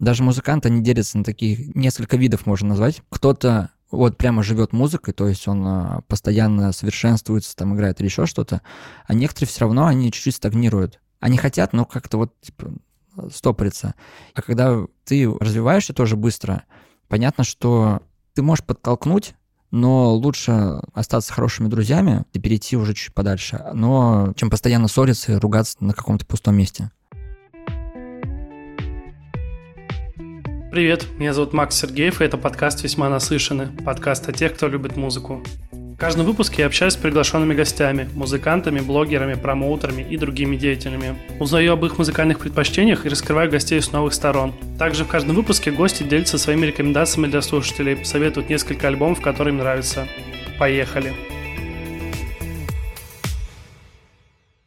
Даже музыканты, они делятся на таких, несколько видов можно назвать. Кто-то вот прямо живет музыкой, то есть он а, постоянно совершенствуется, там играет или еще что-то, а некоторые все равно, они чуть-чуть стагнируют. Они хотят, но как-то вот типа, стопорится. А когда ты развиваешься тоже быстро, понятно, что ты можешь подтолкнуть, но лучше остаться хорошими друзьями и перейти уже чуть подальше, но чем постоянно ссориться и ругаться на каком-то пустом месте. Привет, меня зовут Макс Сергеев, и это подкаст «Весьма насыщенный», подкаст о тех, кто любит музыку. В каждом выпуске я общаюсь с приглашенными гостями, музыкантами, блогерами, промоутерами и другими деятелями. Узнаю об их музыкальных предпочтениях и раскрываю гостей с новых сторон. Также в каждом выпуске гости делятся своими рекомендациями для слушателей, советуют несколько альбомов, которые им нравятся. Поехали!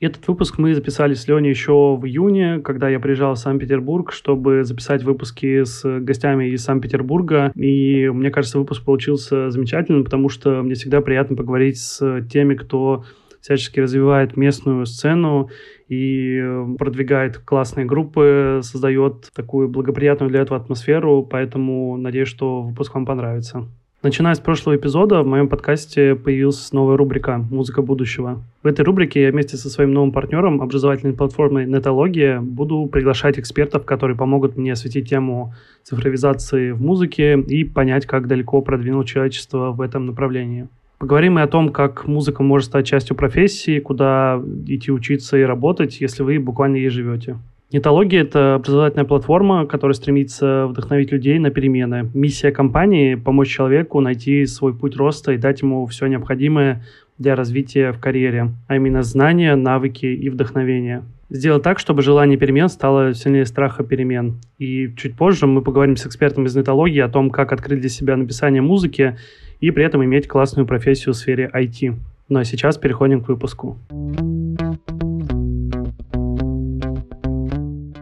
Этот выпуск мы записали с Леней еще в июне, когда я приезжал в Санкт-Петербург, чтобы записать выпуски с гостями из Санкт-Петербурга. И мне кажется, выпуск получился замечательным, потому что мне всегда приятно поговорить с теми, кто всячески развивает местную сцену и продвигает классные группы, создает такую благоприятную для этого атмосферу, поэтому надеюсь, что выпуск вам понравится. Начиная с прошлого эпизода в моем подкасте появилась новая рубрика «Музыка будущего». В этой рубрике я вместе со своим новым партнером, образовательной платформой Нетология, буду приглашать экспертов, которые помогут мне осветить тему цифровизации в музыке и понять, как далеко продвинуло человечество в этом направлении. Поговорим и о том, как музыка может стать частью профессии, куда идти учиться и работать, если вы буквально ей живете. Нетология — это образовательная платформа, которая стремится вдохновить людей на перемены. Миссия компании — помочь человеку найти свой путь роста и дать ему все необходимое для развития в карьере, а именно знания, навыки и вдохновение. Сделать так, чтобы желание перемен стало сильнее страха перемен. И чуть позже мы поговорим с экспертом из нетологии о том, как открыть для себя написание музыки и при этом иметь классную профессию в сфере IT. Ну а сейчас переходим к выпуску.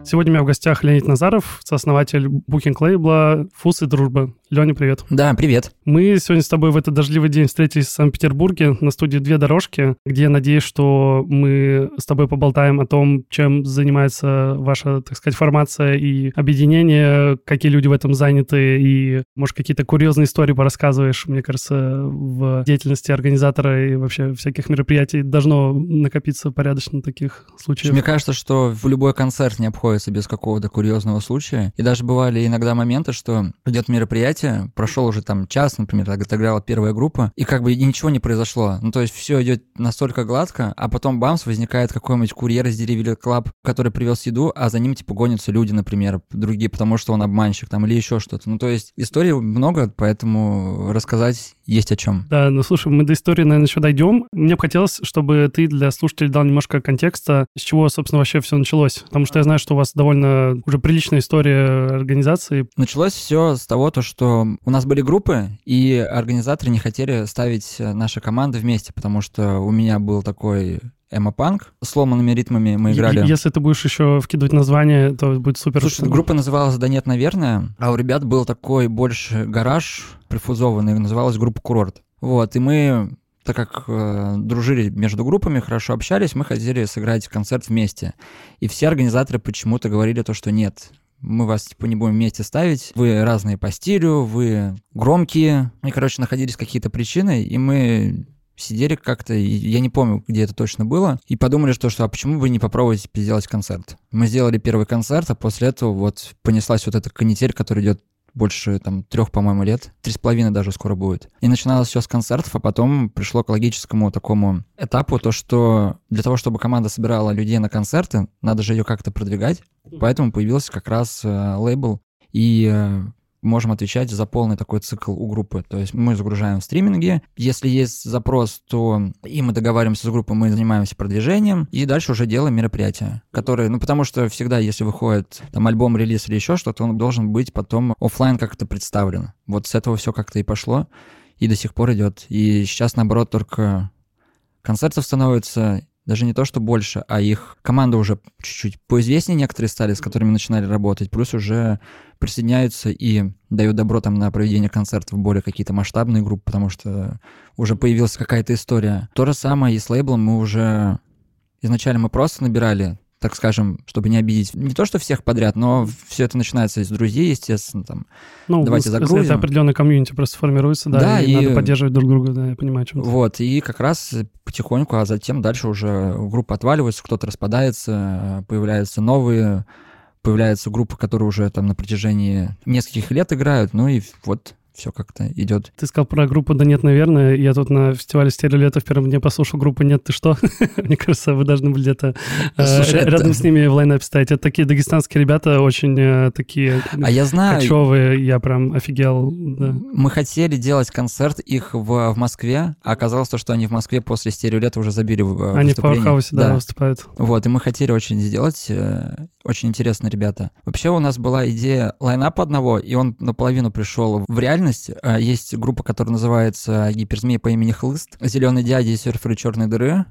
Сегодня у меня в гостях Леонид Назаров, сооснователь букинг-лейбла «Фус и дружба». Леня, привет. Да, привет. Мы сегодня с тобой в этот дождливый день встретились в Санкт-Петербурге на студии «Две дорожки», где я надеюсь, что мы с тобой поболтаем о том, чем занимается ваша, так сказать, формация и объединение, какие люди в этом заняты, и, может, какие-то курьезные истории порассказываешь. Мне кажется, в деятельности организатора и вообще всяких мероприятий должно накопиться порядочно таких случаев. Мне кажется, что в любой концерт не обходится без какого-то курьезного случая. И даже бывали иногда моменты, что идет мероприятие, мероприятие, прошел уже там час, например, отыграла первая группа, и как бы ничего не произошло. Ну, то есть все идет настолько гладко, а потом бамс, возникает какой-нибудь курьер из Delivery Club, который привез еду, а за ним типа гонятся люди, например, другие, потому что он обманщик там или еще что-то. Ну, то есть историй много, поэтому рассказать есть о чем. Да, ну слушай, мы до истории, наверное, еще дойдем. Мне бы хотелось, чтобы ты для слушателей дал немножко контекста, с чего, собственно, вообще все началось. Потому что я знаю, что у вас довольно уже приличная история организации. Началось все с того, то, что у нас были группы, и организаторы не хотели ставить наши команды вместе, потому что у меня был такой эмо-панк. Сломанными ритмами мы играли. Если ты будешь еще вкидывать название, то будет супер. Слушай, группа называлась «Да нет, наверное», а у ребят был такой больше гараж прифузованный, называлась группа «Курорт». Вот, и мы так как э, дружили между группами, хорошо общались, мы хотели сыграть концерт вместе. И все организаторы почему-то говорили то, что нет, мы вас, типа, не будем вместе ставить, вы разные по стилю, вы громкие. И, короче, находились какие-то причины, и мы сидели как-то, я не помню, где это точно было, и подумали, что, что а почему бы не попробовать сделать концерт. Мы сделали первый концерт, а после этого вот понеслась вот эта канитель, которая идет больше там трех, по-моему, лет. Три с половиной даже скоро будет. И начиналось все с концертов, а потом пришло к логическому такому этапу, то, что для того, чтобы команда собирала людей на концерты, надо же ее как-то продвигать. Поэтому появился как раз э, лейбл. И э, можем отвечать за полный такой цикл у группы. То есть мы загружаем стриминги. Если есть запрос, то и мы договариваемся с группой, мы занимаемся продвижением, и дальше уже делаем мероприятия, которые, ну потому что всегда, если выходит там альбом, релиз или еще что-то, он должен быть потом офлайн как-то представлен. Вот с этого все как-то и пошло, и до сих пор идет. И сейчас, наоборот, только концертов становится даже не то, что больше, а их команда уже чуть-чуть поизвестнее некоторые стали, с которыми начинали работать, плюс уже присоединяются и дают добро там на проведение концертов более какие-то масштабные группы, потому что уже появилась какая-то история. То же самое и с лейблом мы уже... Изначально мы просто набирали так скажем, чтобы не обидеть не то, что всех подряд, но все это начинается из друзей, естественно, там, ну, давайте загрузим. Это определенный комьюнити просто формируется, да, да и, и надо поддерживать друг друга, да, я понимаю, чем Вот, и как раз потихоньку, а затем дальше уже группа отваливается, кто-то распадается, появляются новые, появляются группы, которые уже там на протяжении нескольких лет играют, ну и вот все как-то идет. Ты сказал про группу «Да нет, наверное». Я тут на фестивале «Стереолета» в первом дне послушал группу «Нет, ты что?». Мне кажется, вы должны были где-то э, рядом с ними в лайнап стоять. Это такие дагестанские ребята, очень э, такие а я знаю, кочевые. Я прям офигел. Мы хотели делать концерт их в, Москве, а оказалось то, что они в Москве после «Стереолета» уже забили в Они в Пауэрхаусе, да, выступают. Вот, и мы хотели очень сделать. Очень интересно, ребята. Вообще у нас была идея лайнапа одного, и он наполовину пришел в реальность реальность. А, есть группа, которая называется «Гиперзмей по имени Хлыст», «Зеленый дядя» и «Серферы черной дыры».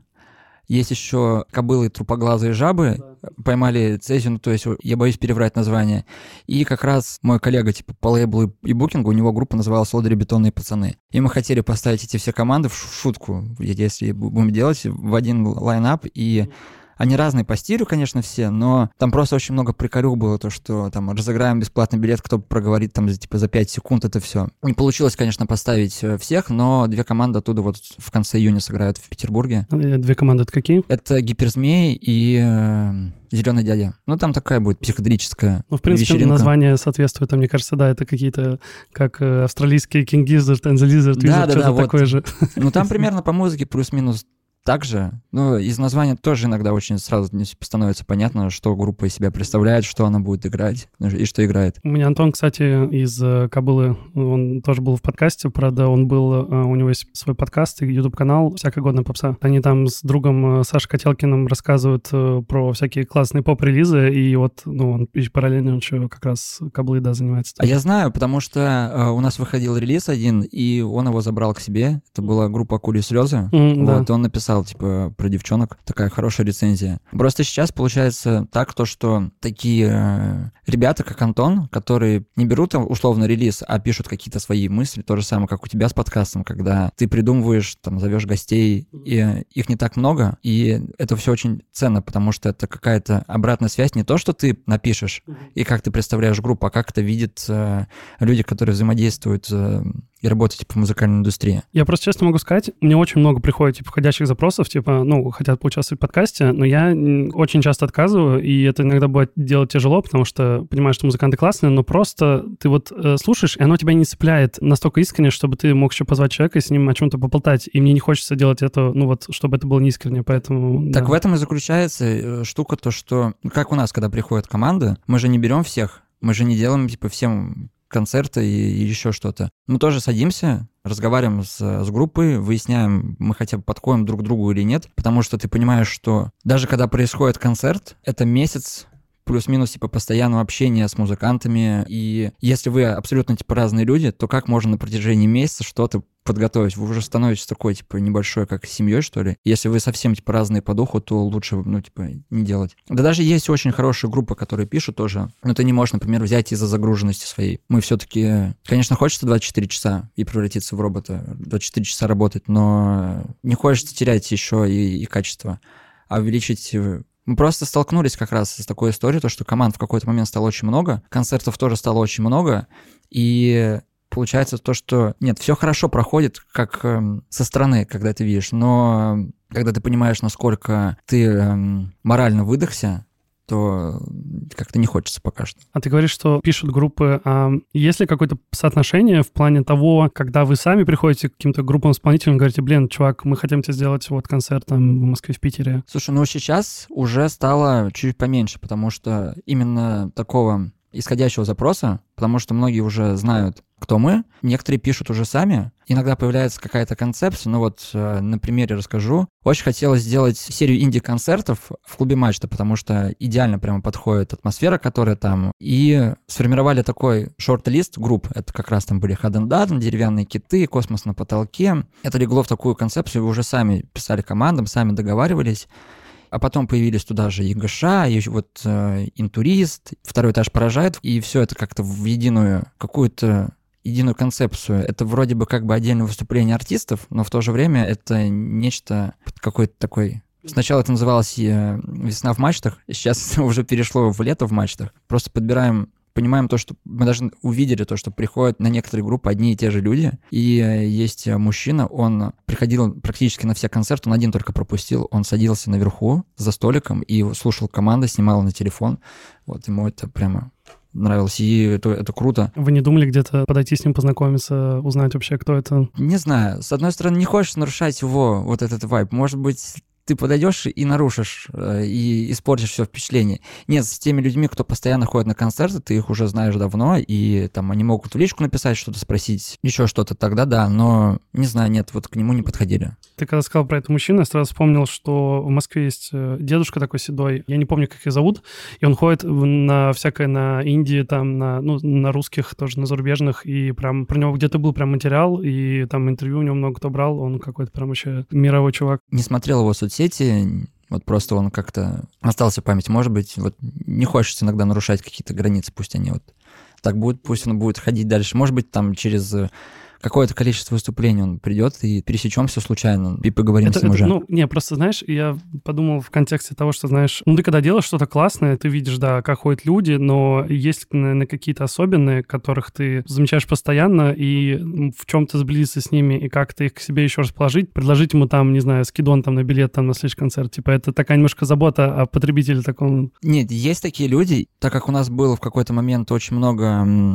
Есть еще кобылы, трупоглазые жабы, да. поймали цезию, ну, то есть я боюсь переврать название. И как раз мой коллега, типа, по лейблу и букингу, у него группа называлась «Лодыри бетонные пацаны». И мы хотели поставить эти все команды в шутку, если будем делать, в один лайнап, и они разные по стилю, конечно, все, но там просто очень много приколюх было, то, что там разыграем бесплатный билет, кто проговорит там типа за 5 секунд, это все. Не получилось, конечно, поставить э, всех, но две команды оттуда вот в конце июня сыграют в Петербурге. Э, две команды это какие? Это Гиперзмей и э, Зеленый дядя. Ну, там такая будет психоделическая Ну, в принципе, вечеринка. название соответствует, там, мне кажется, да, это какие-то, как австралийские King Gizzard and the Lizard Wizard, да, да, да, такое вот. же. Ну, там примерно по музыке плюс-минус также, ну, из названия тоже иногда очень сразу становится понятно, что группа из себя представляет, что она будет играть и что играет. У меня Антон, кстати, из э, Кабылы, он тоже был в подкасте, правда, он был, э, у него есть свой подкаст и YouTube-канал «Всякая годная попса». Они там с другом э, Сашей Котелкиным рассказывают про всякие классные поп-релизы, и вот, ну, он параллельно еще как раз Каблы, да, занимается. А я знаю, потому что у нас выходил релиз один, и он его забрал к себе. Это была группа «Кули слезы». Mm, вот, да. он написал написал, типа, про девчонок. Такая хорошая рецензия. Просто сейчас получается так, то, что такие э, ребята, как Антон, которые не берут там условно релиз, а пишут какие-то свои мысли, то же самое, как у тебя с подкастом, когда ты придумываешь, там, зовешь гостей, и их не так много, и это все очень ценно, потому что это какая-то обратная связь, не то, что ты напишешь, и как ты представляешь группу, а как это видят э, люди, которые взаимодействуют э, и работать типа, в музыкальной индустрии? Я просто честно могу сказать, мне очень много приходит типа, входящих запросов, типа, ну, хотят поучаствовать в подкасте, но я очень часто отказываю, и это иногда будет делать тяжело, потому что понимаешь, что музыканты классные, но просто ты вот э, слушаешь, и оно тебя не цепляет настолько искренне, чтобы ты мог еще позвать человека и с ним о чем-то поболтать. И мне не хочется делать это, ну вот, чтобы это было не искренне, поэтому... Так да. в этом и заключается э, штука, то, что, как у нас, когда приходят команды, мы же не берем всех, мы же не делаем, типа, всем концерта и, и еще что-то. Мы тоже садимся, разговариваем с, с группой, выясняем, мы хотя бы подходим друг к другу или нет, потому что ты понимаешь, что даже когда происходит концерт, это месяц плюс-минус типа постоянного общения с музыкантами. И если вы абсолютно типа разные люди, то как можно на протяжении месяца что-то подготовить? Вы уже становитесь такой, типа, небольшой, как семьей, что ли. Если вы совсем, типа, разные по духу, то лучше, ну, типа, не делать. Да даже есть очень хорошие группы, которые пишут тоже, но ты не можешь, например, взять из-за загруженности своей. Мы все-таки, конечно, хочется 24 часа и превратиться в робота, 24 часа работать, но не хочется терять еще и, и качество, а увеличить мы просто столкнулись как раз с такой историей, то, что команд в какой-то момент стало очень много, концертов тоже стало очень много, и получается то, что нет, все хорошо проходит, как э, со стороны, когда ты видишь, но когда ты понимаешь, насколько ты э, морально выдохся, то как-то не хочется пока что. А ты говоришь, что пишут группы. А есть ли какое-то соотношение в плане того, когда вы сами приходите к каким-то группам исполнителям, говорите, блин, чувак, мы хотим тебе сделать вот концерт там в Москве, в Питере? Слушай, ну сейчас уже стало чуть поменьше, потому что именно такого исходящего запроса, потому что многие уже знают, кто мы. Некоторые пишут уже сами. Иногда появляется какая-то концепция. Ну вот э, на примере расскажу. Очень хотелось сделать серию инди-концертов в клубе Мачта, потому что идеально прямо подходит атмосфера, которая там. И сформировали такой шорт-лист групп. Это как раз там были Хадн Дадн, Деревянные киты, Космос на потолке. Это легло в такую концепцию. Вы уже сами писали командам, сами договаривались. А потом появились туда же и ГШ, и вот э, Интурист, второй этаж поражает, и все это как-то в единую какую-то единую концепцию. Это вроде бы как бы отдельное выступление артистов, но в то же время это нечто, какой-то такой Сначала это называлось э, «Весна в мачтах», сейчас уже перешло в «Лето в мачтах». Просто подбираем понимаем то, что мы даже увидели то, что приходят на некоторые группы одни и те же люди. И э, есть мужчина, он приходил практически на все концерты, он один только пропустил. Он садился наверху за столиком и слушал команду, снимал на телефон. Вот ему это прямо нравилось, и это, это круто. Вы не думали где-то подойти с ним познакомиться, узнать вообще, кто это? Не знаю. С одной стороны, не хочешь нарушать его, вот этот вайб. Может быть, ты подойдешь и нарушишь, э, и испортишь все впечатление. Нет, с теми людьми, кто постоянно ходит на концерты, ты их уже знаешь давно, и там они могут в личку написать, что-то спросить, еще что-то, тогда да, но, не знаю, нет, вот к нему не подходили. Ты когда сказал про этого мужчину, я сразу вспомнил, что в Москве есть э, дедушка такой седой, я не помню, как его зовут, и он ходит на всякое, на Индии, там, на, ну, на русских, тоже на зарубежных, и прям про него где-то был прям материал, и там интервью у него много кто брал, он какой-то прям вообще мировой чувак. Не смотрел его соцсети, соцсети, вот просто он как-то остался в памяти. Может быть, вот не хочется иногда нарушать какие-то границы, пусть они вот так будут, пусть он будет ходить дальше. Может быть, там через какое-то количество выступлений он придет и пересечемся случайно и поговорим это, с ним это, уже. Ну, не, просто, знаешь, я подумал в контексте того, что, знаешь, ну, ты когда делаешь что-то классное, ты видишь, да, как ходят люди, но есть, наверное, какие-то особенные, которых ты замечаешь постоянно, и в чем-то сблизиться с ними, и как-то их к себе еще расположить, предложить ему там, не знаю, скидон там на билет там на следующий концерт. Типа это такая немножко забота о потребителе таком. Нет, есть такие люди, так как у нас было в какой-то момент очень много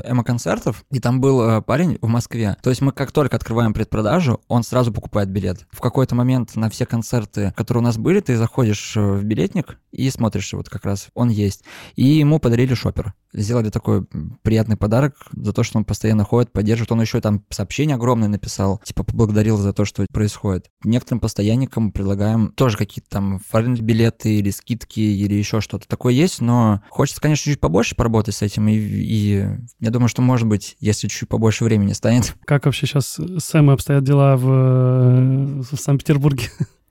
эмо-концертов, и там был э, парень в Москве, то есть мы как только открываем предпродажу, он сразу покупает билет. В какой-то момент на все концерты, которые у нас были, ты заходишь э, в билетник и смотришь, вот как раз он есть. И ему подарили шопер. Сделали такой приятный подарок за то, что он постоянно ходит, поддерживает. Он еще там сообщение огромное написал, типа поблагодарил за то, что происходит. Некоторым постоянникам предлагаем тоже какие-то там фарнель билеты или скидки или еще что-то. Такое есть, но хочется, конечно, чуть побольше поработать с этим. И, и я думаю, что, может быть, если чуть побольше времени станет. Как вообще сейчас с Эмой обстоят дела в, э, в Санкт-Петербурге?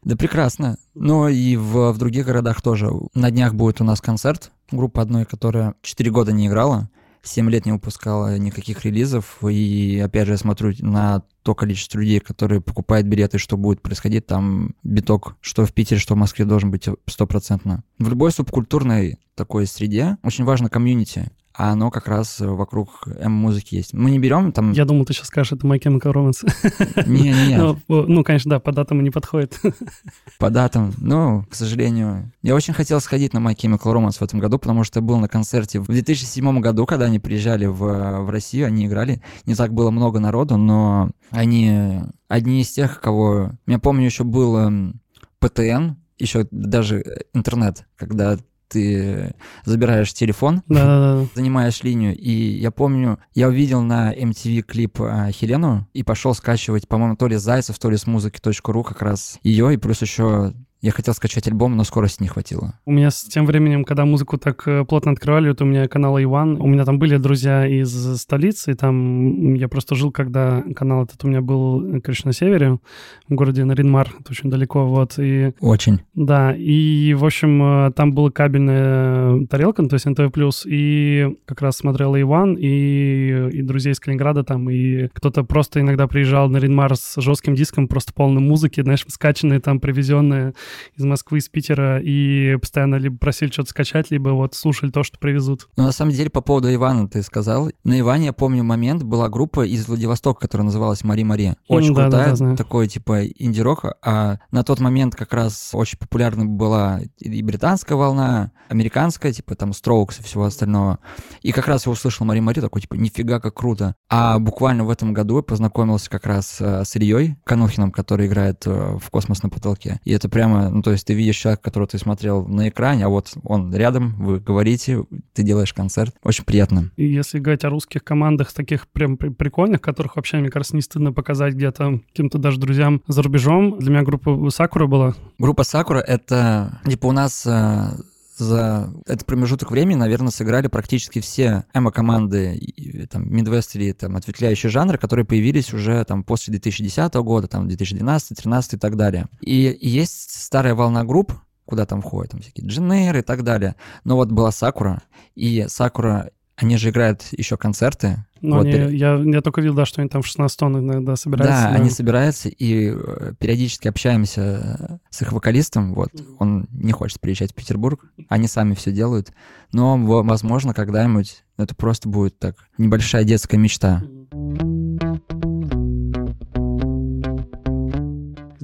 Да прекрасно. Но и в, в других городах тоже. На днях будет у нас концерт группы одной, которая 4 года не играла. 7 лет не выпускала никаких релизов, и опять же я смотрю на то количество людей, которые покупают билеты, что будет происходить, там биток, что в Питере, что в Москве должен быть стопроцентно. В любой субкультурной такой среде очень важно комьюнити а оно как раз вокруг М-музыки есть. Мы не берем там... Я думал, ты сейчас скажешь, это My Chemical Romance. Не-не-не. ну, ну, конечно, да, по датам не подходит. по датам, ну, к сожалению. Я очень хотел сходить на My Chemical Romance в этом году, потому что был на концерте в 2007 году, когда они приезжали в, в Россию, они играли. Не так было много народу, но они одни из тех, кого... Я помню, еще был эм, ПТН, еще даже интернет, когда ты забираешь телефон, Да-да-да. занимаешь линию. И я помню, я увидел на MTV клип а, Хелену и пошел скачивать, по-моему, то ли Зайцев, то ли с музыки.ру как раз ее, и плюс еще я хотел скачать альбом, но скорости не хватило. У меня с тем временем, когда музыку так э, плотно открывали, вот у меня канал Иван, у меня там были друзья из столицы, и там я просто жил, когда канал этот у меня был, короче, на севере, в городе Наринмар, это очень далеко, вот, и... Очень. Да, и, в общем, э, там была кабельная тарелка, ну, то есть НТВ+, и как раз смотрел Иван, и, и друзей из Калининграда там, и кто-то просто иногда приезжал на Ринмар с жестким диском, просто полной музыки, знаешь, скачанные там, привезенные из Москвы, из Питера, и постоянно либо просили что-то скачать, либо вот слушали то, что привезут. Ну, на самом деле, по поводу Ивана ты сказал. На Иване, я помню момент, была группа из Владивостока, которая называлась Мари-Мари. Очень да, крутая, да, да, такой типа инди-рок. А на тот момент как раз очень популярна была и британская волна, американская, типа там Strokes и всего остального. И как раз я услышал Мари-Мари, такой типа, нифига, как круто. А буквально в этом году я познакомился как раз э, с Ильей Канухиным, который играет э, в «Космос на потолке». И это прямо ну, то есть ты видишь человека, которого ты смотрел на экране, а вот он рядом, вы говорите, ты делаешь концерт. Очень приятно. И если говорить о русских командах, таких прям прикольных, которых вообще, мне кажется, не стыдно показать где-то каким-то даже друзьям за рубежом, для меня группа Сакура была. Группа Сакура — это, типа, у нас э, за этот промежуток времени, наверное, сыграли практически все эмо-команды, там, Midwest или там ответвляющие жанры, которые появились уже там после 2010 года, там, 2012, 2013 и так далее. И есть старая волна групп, куда там входят там всякие дженеры и так далее. Но вот была Сакура, и Сакура Они же играют еще концерты. Ну, вот, они, я, я только видел, да, что они там в 16 тонн иногда собираются. Да, да, они собираются, и э, периодически общаемся с их вокалистом. Вот, он не хочет приезжать в Петербург, они сами все делают. Но, возможно, когда-нибудь это просто будет так, небольшая детская мечта.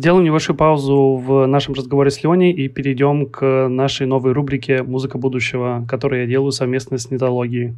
Сделаем небольшую паузу в нашем разговоре с Леней и перейдем к нашей новой рубрике «Музыка будущего», которую я делаю совместно с Нетологией.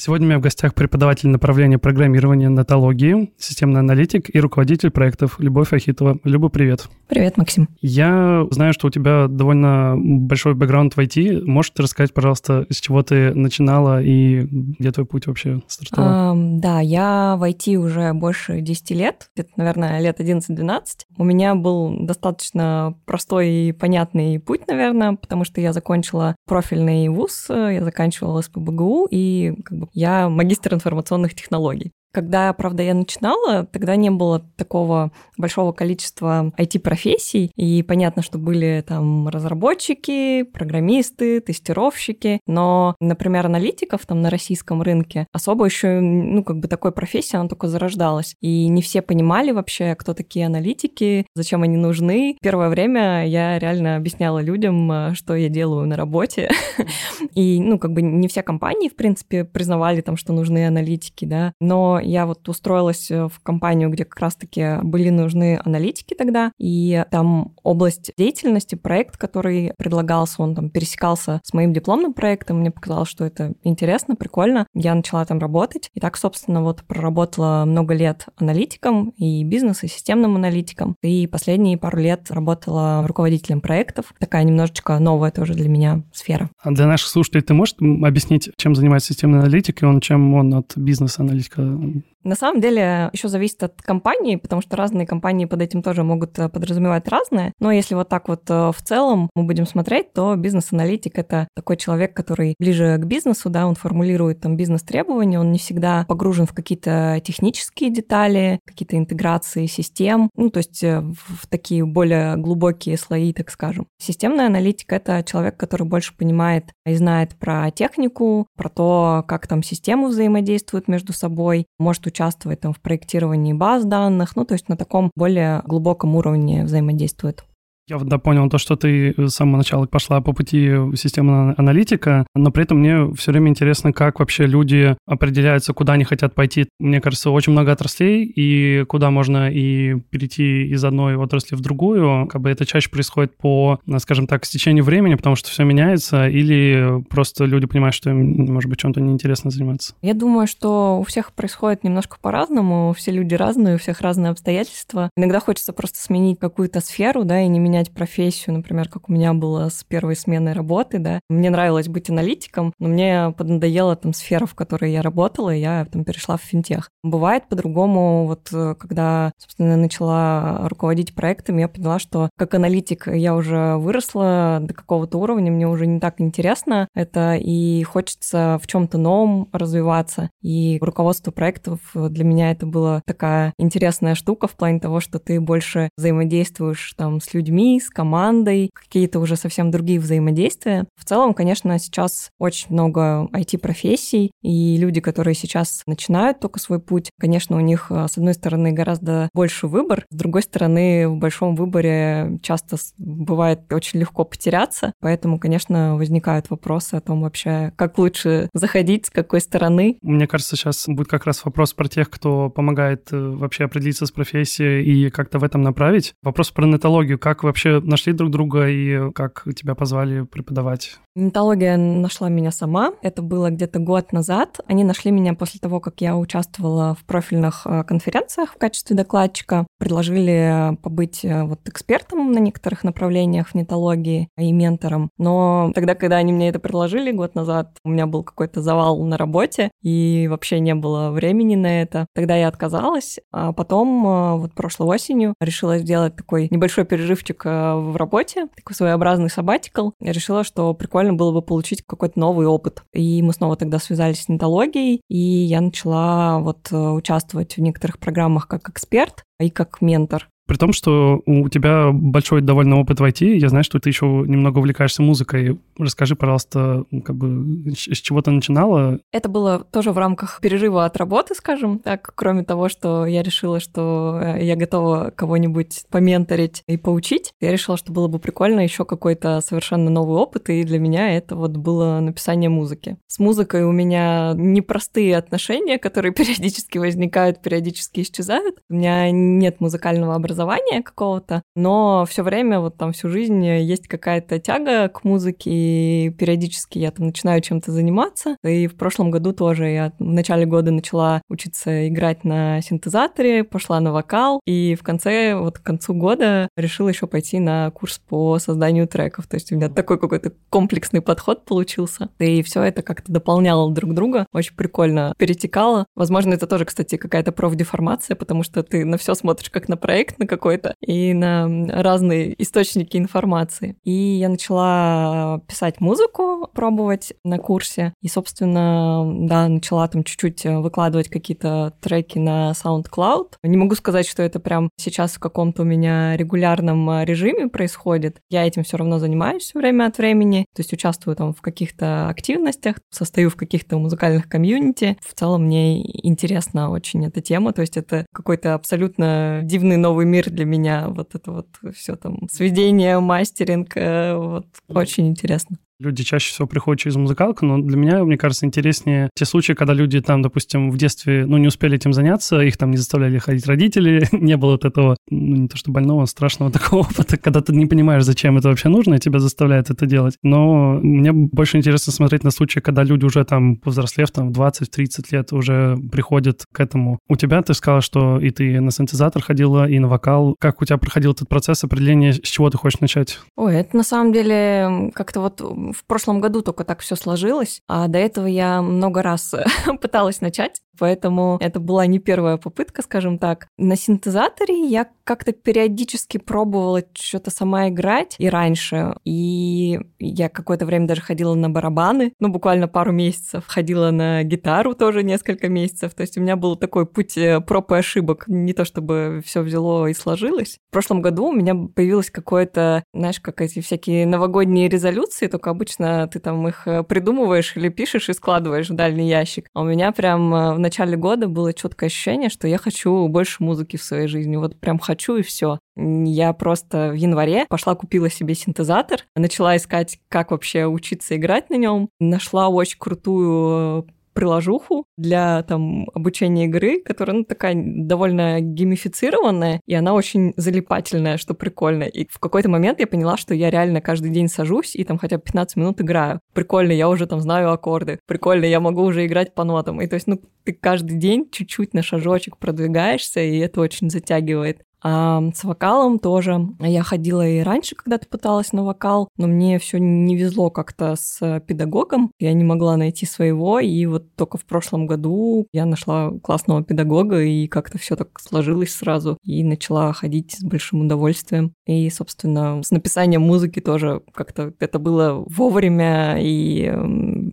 Сегодня у меня в гостях преподаватель направления программирования натологии, системный аналитик и руководитель проектов Любовь Ахитова. Люба, привет. Привет, Максим. Я знаю, что у тебя довольно большой бэкграунд в IT. Можешь ты рассказать, пожалуйста, с чего ты начинала и где твой путь вообще стартовал? А, да, я в IT уже больше 10 лет, где-то, наверное, лет 11-12. У меня был достаточно простой и понятный путь, наверное, потому что я закончила профильный вуз, я заканчивала СПБГУ, и как бы я магистр информационных технологий. Когда, правда, я начинала, тогда не было такого большого количества IT-профессий, и понятно, что были там разработчики, программисты, тестировщики, но, например, аналитиков там на российском рынке особо еще, ну, как бы такой профессии, она только зарождалась. И не все понимали вообще, кто такие аналитики, зачем они нужны. Первое время я реально объясняла людям, э, что я делаю на работе. И, ну, как бы не все компании, в принципе, признавали там, что нужны аналитики, да, но я вот устроилась э, в компанию, где как раз-таки были нужны аналитики тогда, и там область деятельности, проект, который предлагался, он там пересекался с моим дипломным проектом, мне показалось, что это интересно, прикольно. Я начала там работать, и так, собственно, вот проработала много лет аналитиком и бизнес, и системным аналитиком, и последние пару лет работала руководителем проектов. Такая немножечко новая тоже для меня сфера. А для наших слушателей ты можешь объяснить, чем занимается системный аналитик, и он чем он от бизнес-аналитика Manhattan. На самом деле еще зависит от компании, потому что разные компании под этим тоже могут э, подразумевать разное. Но если вот так вот э, в целом мы будем смотреть, то бизнес-аналитик — это такой человек, который ближе к бизнесу, да, он формулирует там бизнес-требования, он не всегда погружен в какие-то технические детали, какие-то интеграции систем, ну, то есть э, в такие более глубокие слои, так скажем. Системный аналитик — это человек, который больше понимает и знает про технику, про то, как там системы взаимодействуют между собой, может участвовать там в проектировании баз данных, ну, то есть на таком более глубоком уровне взаимодействует. Я вот понял то, что ты с самого начала пошла по пути системного аналитика, но при этом мне все время интересно, как вообще люди определяются, куда они хотят пойти. Мне кажется, очень много отраслей, и куда можно и перейти из одной отрасли в другую. Как бы это чаще происходит по, скажем так, стечению времени, потому что все меняется, или просто люди понимают, что им, может быть, чем-то неинтересно заниматься. Я думаю, что у всех происходит немножко по-разному, все люди разные, у всех разные обстоятельства. Иногда хочется просто сменить какую-то сферу, да, и не менять менять профессию, например, как у меня было с первой смены работы, да. Мне нравилось быть аналитиком, но мне поднадоела там сфера, в которой я работала, и я там перешла в финтех. Бывает по-другому, вот э, когда, собственно, начала руководить проектами, я поняла, что как аналитик я уже выросла до какого-то уровня, мне уже не так интересно это, и хочется в чем-то новом развиваться. И руководство проектов для меня это была такая интересная штука в плане того, что ты больше взаимодействуешь там с людьми, с командой, какие-то уже совсем другие взаимодействия. В целом, конечно, сейчас очень много IT-профессий, и люди, которые сейчас начинают только свой путь, конечно, у них, э, с одной стороны, гораздо больше выбор, с другой стороны, в большом выборе часто бывает очень легко потеряться, поэтому, конечно, возникают вопросы о том вообще, как лучше заходить, с какой стороны. Мне кажется, сейчас будет как раз вопрос про тех, кто помогает э, вообще определиться с профессией и как-то в этом направить. Вопрос про нетологию. Как вообще вообще нашли друг друга и как тебя позвали преподавать? Нетология нашла меня сама. Это было где-то год назад. Они нашли меня после того, как я участвовала в профильных э, конференциях в качестве докладчика. Предложили побыть э, вот экспертом на некоторых направлениях в нетологии и ментором. Но тогда, когда они мне это предложили год назад, у меня был какой-то завал на работе, и вообще не было времени на это. Тогда я отказалась, а потом э, вот прошлой осенью решила сделать такой небольшой перерывчик в работе, такой своеобразный сабатикл. Я решила, что прикольно прикольно было бы получить какой-то новый опыт. И мы снова тогда связались с нетологией, и я начала вот э, участвовать в некоторых программах как эксперт и как ментор. При том, что у тебя большой довольно опыт в IT, я знаю, что ты еще немного увлекаешься музыкой. Расскажи, пожалуйста, как бы с чего ты начинала? Это было тоже в рамках перерыва от работы, скажем так, кроме того, что я решила, что э, я готова кого-нибудь поменторить и поучить, я решила, что было бы прикольно еще какой-то совершенно новый опыт, и для меня это вот было написание музыки. С музыкой у меня непростые отношения, которые периодически возникают, периодически исчезают. У меня нет музыкального образования какого-то, но все время, вот там всю жизнь есть какая-то тяга к музыке, и периодически я там начинаю чем-то заниматься. И в прошлом году тоже я в начале года начала учиться играть на синтезаторе, пошла на вокал, и в конце, вот к концу года решила еще пойти на курс по созданию треков. То есть у меня такой какой-то комплексный подход получился. И все это как-то дополняло друг друга. Очень прикольно перетекало. Возможно, это тоже, кстати, какая-то профдеформация, потому что ты на все смотришь как на проект на какой-то и на разные источники информации. И я начала писать музыку, пробовать на курсе. И, собственно, да, начала там чуть-чуть выкладывать какие-то треки на SoundCloud. Не могу сказать, что это прям сейчас в каком-то у меня регулярном режиме происходит. Я этим все равно занимаюсь время от времени, то есть участвую там в каких-то активностях, состою в каких-то музыкальных комьюнити. В целом мне интересна очень эта тема, то есть это какой-то абсолютно дивный новый мир для меня, вот это вот все там сведение, мастеринг, э, вот очень интересно. Люди чаще всего приходят через музыкалку, но для меня, мне кажется, интереснее те случаи, когда люди там, допустим, в детстве, ну, не успели этим заняться, их там не заставляли ходить родители, не было вот этого, ну, не то что больного, страшного такого опыта, когда ты не понимаешь, зачем это вообще нужно, и тебя заставляют это делать. Но мне больше интересно смотреть на случаи, когда люди уже там, повзрослев, там, в 20-30 лет уже приходят к этому. У тебя, ты сказала, что и ты на синтезатор ходила, и на вокал. Как у тебя проходил этот процесс определения, с чего ты хочешь начать? Ой, это на самом деле как-то вот в прошлом году только так все сложилось, а до этого я много раз пыталась начать, поэтому это была не первая попытка, скажем так. На синтезаторе я как-то периодически пробовала что-то сама играть и раньше, и я какое-то время даже ходила на барабаны, ну, буквально пару месяцев, ходила на гитару тоже несколько месяцев, то есть у меня был такой путь э, проб и ошибок, не то чтобы все взяло и сложилось. В прошлом году у меня появилось какое-то, знаешь, как эти всякие новогодние резолюции, только обычно ты там их э, придумываешь или пишешь и складываешь в дальний ящик. А у меня прям э, в начале года было четкое ощущение, что я хочу больше музыки в своей жизни. Вот прям хочу и все. Я просто в январе пошла купила себе синтезатор, начала искать, как вообще учиться играть на нем, нашла очень крутую приложуху для там обучения игры, которая ну, такая довольно геймифицированная, и она очень залипательная, что прикольно. И в какой-то момент я поняла, что я реально каждый день сажусь и там хотя бы 15 минут играю. Прикольно, я уже там знаю аккорды. Прикольно, я могу уже играть по нотам. И то есть, ну, ты каждый день чуть-чуть на шажочек продвигаешься, и это очень затягивает. А с вокалом тоже. Я ходила и раньше когда-то пыталась на вокал, но мне все не везло как-то с педагогом. Я не могла найти своего, и вот только в прошлом году я нашла классного педагога, и как-то все так сложилось сразу, и начала ходить с большим удовольствием. И, собственно, с написанием музыки тоже как-то это было вовремя, и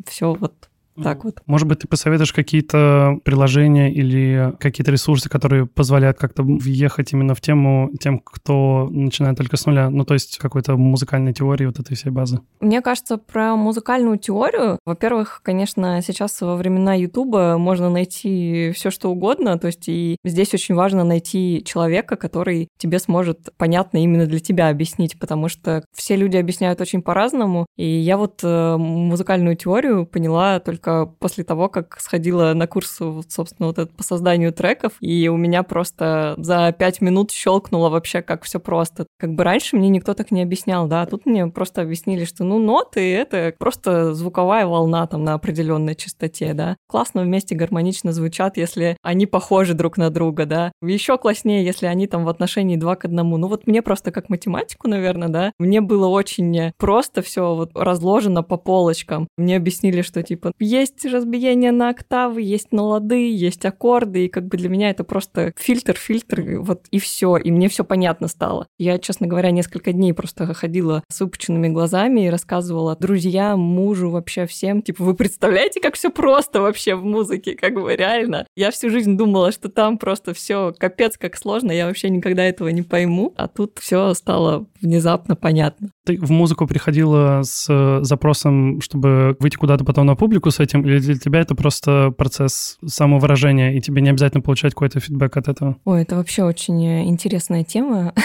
все вот так вот. Может быть, ты посоветуешь какие-то приложения или какие-то ресурсы, которые позволяют как-то въехать именно в тему тем, кто начинает только с нуля? Ну, то есть какой-то музыкальной теории вот этой всей базы. Мне кажется, про музыкальную теорию, во-первых, конечно, сейчас во времена Ютуба можно найти все что угодно, то есть и здесь очень важно найти человека, который тебе сможет понятно именно для тебя объяснить, потому что все люди объясняют очень по-разному, и я вот э, музыкальную теорию поняла только только после того, как сходила на курс, собственно, вот этот по созданию треков, и у меня просто за пять минут щелкнуло вообще, как все просто. Как бы раньше мне никто так не объяснял, да, а тут мне просто объяснили, что, ну, ноты — это просто звуковая волна там на определенной частоте, да. Классно вместе гармонично звучат, если они похожи друг на друга, да. Еще класснее, если они там в отношении два к одному. Ну, вот мне просто как математику, наверное, да, мне было очень просто все вот разложено по полочкам. Мне объяснили, что, типа, есть разбиение на октавы, есть на лады, есть аккорды, и как бы для меня это просто фильтр, фильтр, вот и все, и мне все понятно стало. Я, честно говоря, несколько дней просто ходила с выпученными глазами и рассказывала друзьям, мужу, вообще всем, типа, вы представляете, как все просто вообще в музыке, как бы реально. Я всю жизнь думала, что там просто все капец как сложно, я вообще никогда этого не пойму, а тут все стало внезапно понятно. Ты в музыку приходила с э, запросом, чтобы выйти куда-то потом на публику с этим, или для тебя это просто процесс самовыражения, и тебе не обязательно получать какой-то фидбэк от этого? Ой, это вообще очень э, интересная тема.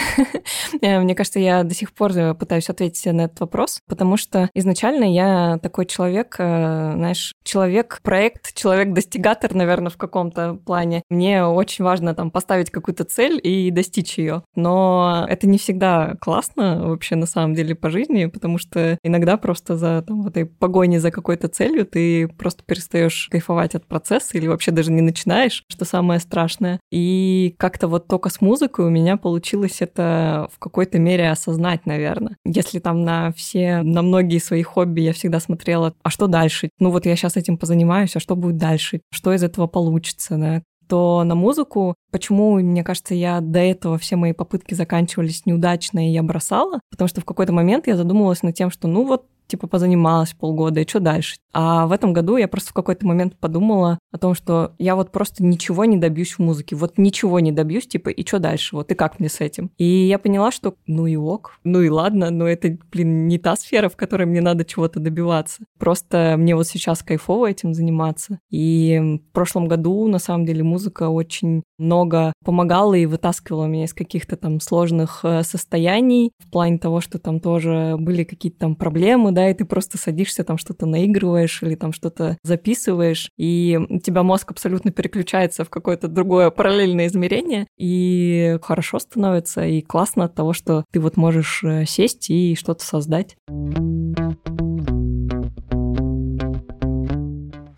Э, мне кажется, я до сих пор пытаюсь ответить на этот вопрос, потому что изначально я такой человек, знаешь, человек-проект, человек-достигатор, наверное, в каком-то плане. Мне очень важно там поставить какую-то цель и достичь ее. Но это не всегда классно вообще на самом деле по жизни, потому что иногда просто за там, этой погоне за какой-то целью ты просто перестаешь кайфовать от процесса или вообще даже не начинаешь, что самое страшное. И как-то вот только с музыкой у меня получилось это в какой-то мере осознать, наверное. Если там на все, на многие свои хобби я всегда смотрела, а что дальше? Ну вот я сейчас этим позанимаюсь, а что будет дальше? Что из этого получится, да? то на музыку, почему, мне кажется, я до этого все мои попытки заканчивались неудачно, и я бросала, потому что в какой-то момент я задумывалась над тем, что ну вот типа позанималась полгода, и что дальше? А в этом году я просто в какой-то момент подумала о том, что я вот просто ничего не добьюсь в музыке, вот ничего не добьюсь, типа, и что дальше? Вот и как мне с этим? И я поняла, что ну и ок, ну и ладно, но это, блин, не та сфера, в которой мне надо чего-то добиваться. Просто мне вот сейчас кайфово этим заниматься. И в прошлом году, на самом деле, музыка очень много помогала и вытаскивала меня из каких-то там сложных э, состояний, в плане того, что там тоже были какие-то там проблемы, да, и ты просто садишься там что-то наигрываешь или там что-то записываешь, и у тебя мозг абсолютно переключается в какое-то другое параллельное измерение, и хорошо становится, и классно от того, что ты вот можешь э, сесть и что-то создать.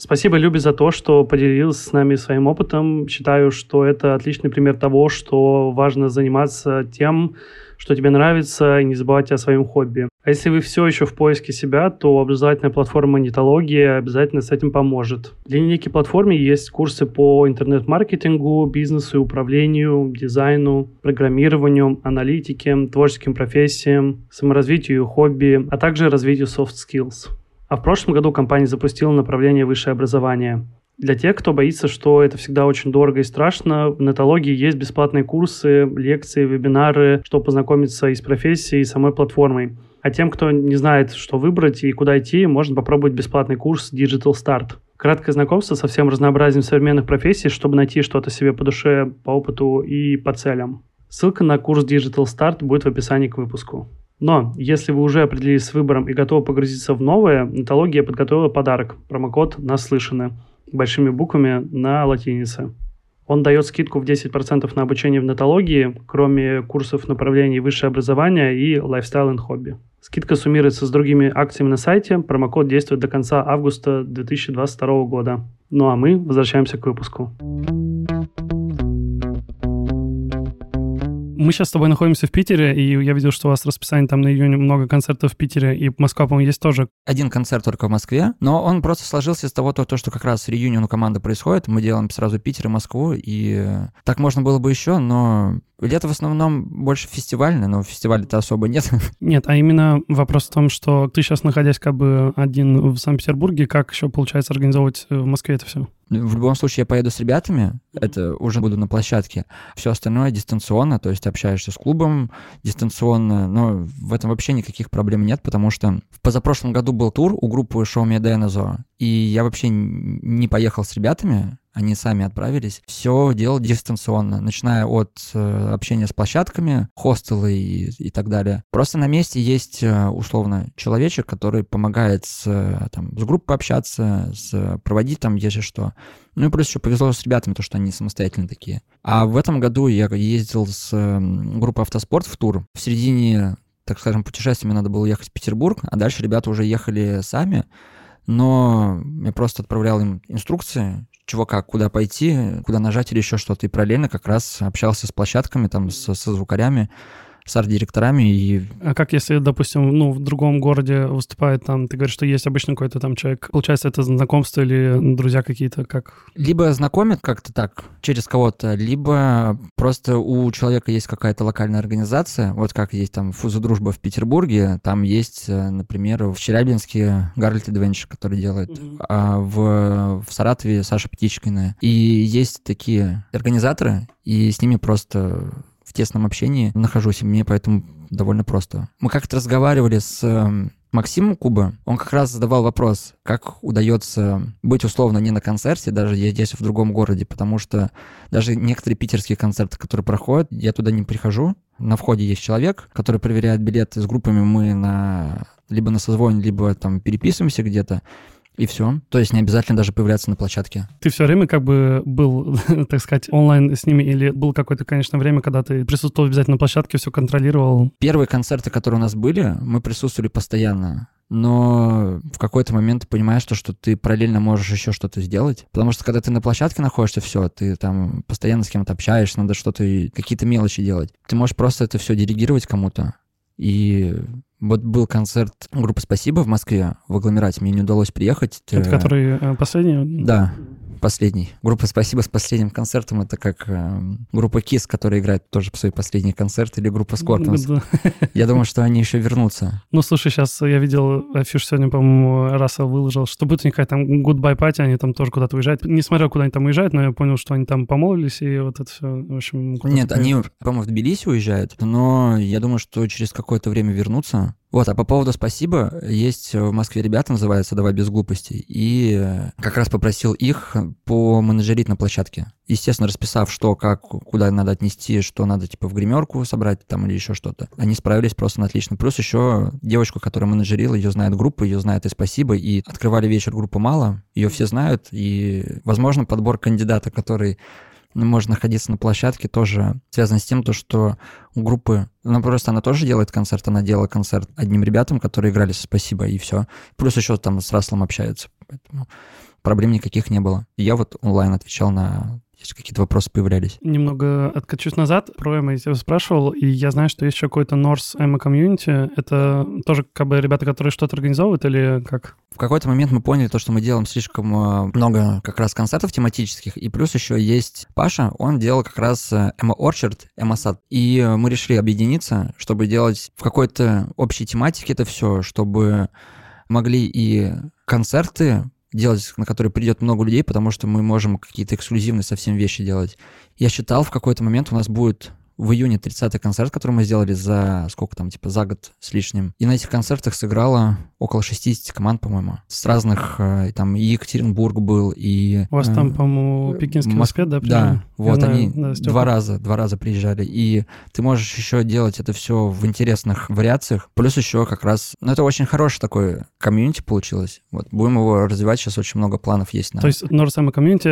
Спасибо, Любе, за то, что поделилась с нами своим опытом. Считаю, что это отличный пример того, что важно заниматься тем, что тебе нравится, и не забывать о своем хобби. А если вы все еще в поиске себя, то образовательная платформа Нитология обязательно с этим поможет. Для некой платформы есть курсы по интернет-маркетингу, бизнесу и управлению, дизайну, программированию, аналитике, творческим профессиям, саморазвитию хобби, а также развитию soft skills. А в прошлом году компания запустила направление высшее образование. Для тех, кто боится, что это всегда очень дорого и страшно, в нетологии есть бесплатные курсы, лекции, вебинары, чтобы познакомиться и с профессией, и самой платформой. А тем, кто не знает, что выбрать и куда идти, можно попробовать бесплатный курс Digital Start. Краткое знакомство со всем разнообразием современных профессий, чтобы найти что-то себе по душе, по опыту и по целям. Ссылка на курс Digital Start будет в описании к выпуску. Но если вы уже определились с выбором и готовы погрузиться в новое, Нотология подготовила подарок, промокод «Наслышаны» большими буквами на латинице. Он дает скидку в 10% на обучение в нотологии, кроме курсов направлений высшее образование и лайфстайл и хобби. Скидка суммируется с другими акциями на сайте. Промокод действует до конца августа 2022 года. Ну а мы возвращаемся к выпуску. Мы сейчас с тобой находимся в Питере, и я видел, что у вас расписание там на июне много концертов в Питере, и Москва, по-моему, есть тоже. Один концерт только в Москве, но он просто сложился из того, то, то что как раз реюнион у команды происходит. Мы делаем сразу Питер и Москву, и так можно было бы еще, но Лето в основном больше фестивальное, но фестиваля-то особо нет. Нет, а именно вопрос в том, что ты сейчас, находясь как бы один в Санкт-Петербурге, как еще получается организовывать в Москве это все? В любом случае, я поеду с ребятами, это уже буду на площадке. Все остальное дистанционно, то есть общаешься с клубом дистанционно, но в этом вообще никаких проблем нет, потому что в позапрошлом году был тур у группы Show Me Dinosaur, и я вообще не поехал с ребятами, они сами отправились. Все делал дистанционно, начиная от э, общения с площадками, хостелы и, и так далее. Просто на месте есть, э, условно, человечек, который помогает с, э, там, с группой общаться, с, проводить там, если что. Ну и плюс еще повезло с ребятами, то, что они самостоятельные такие. А в этом году я ездил с э, группой «Автоспорт» в тур. В середине так скажем, путешествия мне надо было ехать в Петербург, а дальше ребята уже ехали сами, но я просто отправлял им инструкции, чего как, куда пойти, куда нажать или еще что-то. И параллельно как раз общался с площадками, там, со, со звукарями, с арт-директорами и... А как если, допустим, ну, в другом городе выступает там, ты говоришь, что есть обычно какой-то там человек, получается, это знакомство или друзья какие-то, как? Либо знакомят как-то так, через кого-то, либо просто у человека есть какая-то локальная организация, вот как есть там Фуза Дружба в Петербурге, там есть, э, например, в Челябинске Гарольд Adventure, который делает, mm-hmm. а в, в Саратове Саша Птичкина. И есть такие организаторы, и с ними просто в тесном общении нахожусь, и мне поэтому довольно просто. Мы как-то разговаривали с эм, Максимом Куба, он как раз задавал вопрос, как удается быть условно не на концерте, даже здесь в другом городе, потому что даже некоторые питерские концерты, которые проходят, я туда не прихожу. На входе есть человек, который проверяет билеты. С группами мы на либо на созвоне, либо там переписываемся где-то и все. То есть не обязательно даже появляться на площадке. Ты все время как бы был, так сказать, онлайн с ними, или был какое-то, конечно, время, когда ты присутствовал обязательно на площадке, все контролировал? Первые концерты, которые у нас были, мы присутствовали постоянно но в какой-то момент ты понимаешь, что, что ты параллельно можешь еще что-то сделать. Потому что когда ты на площадке находишься, все, ты там постоянно с кем-то общаешься, надо что-то, какие-то мелочи делать. Ты можешь просто это все делегировать кому-то. И вот был концерт группы «Спасибо» в Москве, в агломерате, мне не удалось приехать. Это который э, последний? Да, последний. Группа «Спасибо» с последним концертом — это как э, группа KISS, которая играет тоже свой последний концерт, или группа. Да. Я думаю, что они еще вернутся. Ну, слушай, сейчас я видел афиш сегодня, по-моему, Рассел выложил, что будет у них какая-то там goodbye party, они там тоже куда-то уезжают. Не смотрел, куда они там уезжают, но я понял, что они там помолвились, и вот это все, в общем... Нет, они, по-моему, в Тбилиси уезжают, но я думаю, что через какое-то время вернутся. Вот, а по поводу «Спасибо», есть в Москве ребята, называется «Давай без глупостей», и э, как раз попросил их поменеджерить на площадке. Естественно, расписав, что, как, куда надо отнести, что надо, типа, в гримерку собрать там или еще что-то. Они справились просто на отлично. Плюс еще девочку, которая менеджерила, ее знает группа, ее знает и «Спасибо», и открывали вечер группы «Мало», ее все знают, и, возможно, подбор кандидата, который может находиться на площадке, тоже связано с тем, то, что у группы, ну просто она тоже делает концерт, она делала концерт одним ребятам, которые играли «Спасибо», и все. Плюс еще там с Раслом общаются, поэтому проблем никаких не было. Я вот онлайн отвечал на если какие-то вопросы появлялись. Немного откачусь назад. Про Эмо я тебя спрашивал, и я знаю, что есть еще какой-то North Эмо комьюнити. Это тоже как бы ребята, которые что-то организовывают или как? В какой-то момент мы поняли то, что мы делаем слишком э, много как раз концертов тематических, и плюс еще есть Паша, он делал как раз Эмо Orchard, Эмо Сад, и мы решили объединиться, чтобы делать в какой-то общей тематике это все, чтобы могли и концерты делать, на который придет много людей, потому что мы можем какие-то эксклюзивные совсем вещи делать. Я считал, в какой-то момент у нас будет в июне 30-й концерт, который мы сделали за сколько там, типа за год с лишним. И на этих концертах сыграло около 60 команд, по-моему, с разных, э, там и Екатеринбург был, и... У вас там, э, по-моему, Пекинский Моск... да? Да, вот знаю, они да, два раза, два раза приезжали. И ты можешь еще делать это все в интересных вариациях. Плюс еще как раз, ну это очень хороший такой комьюнити получилось. Вот, будем его развивать, сейчас очень много планов есть. На... То есть Норсама комьюнити,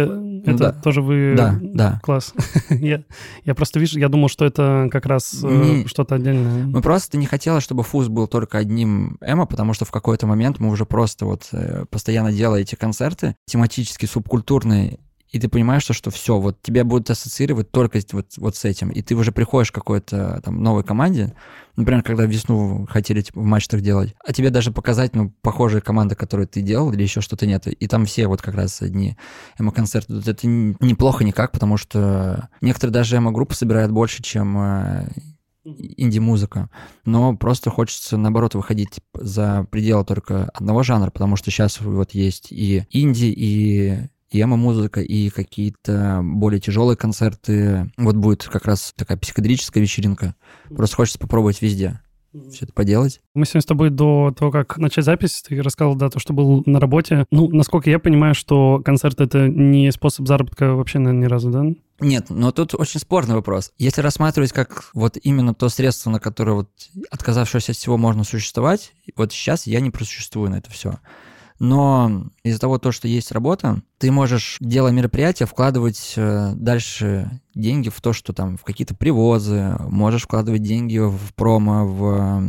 это да. тоже вы... Да, да. Класс. я, я просто вижу, я думал, что это как раз э, что-то отдельное. Мы просто не хотели, чтобы фуз был только одним эмо, потому что в какой-то момент мы уже просто вот э, постоянно делали эти концерты тематические, субкультурные, и ты понимаешь, что, что все, вот тебя будут ассоциировать только вот, вот с этим, и ты уже приходишь к какой-то там новой команде, например, когда весну хотели типа, в матчах делать, а тебе даже показать, ну, похожие команды, которые ты делал, или еще что-то нет, и там все вот как раз одни эмо-концерты. Это неплохо никак, потому что некоторые даже эмо-группы собирают больше, чем э, инди-музыка, но просто хочется, наоборот, выходить за пределы только одного жанра, потому что сейчас вот есть и инди, и и эмо-музыка, и какие-то более тяжелые концерты. Вот будет как раз такая психоделическая вечеринка. Просто хочется попробовать везде все это поделать. Мы сегодня с тобой до того, как начать запись, ты рассказал, да, то, что был на работе. Ну, насколько я понимаю, что концерт — это не способ заработка вообще, наверное, ни разу, да? Нет, но тут очень спорный вопрос. Если рассматривать как вот именно то средство, на которое вот отказавшись от всего можно существовать, вот сейчас я не просуществую на это все. Но из-за того, то, что есть работа, ты можешь, делая мероприятие, вкладывать э, дальше деньги в то, что там в какие-то привозы, можешь вкладывать деньги в промо, в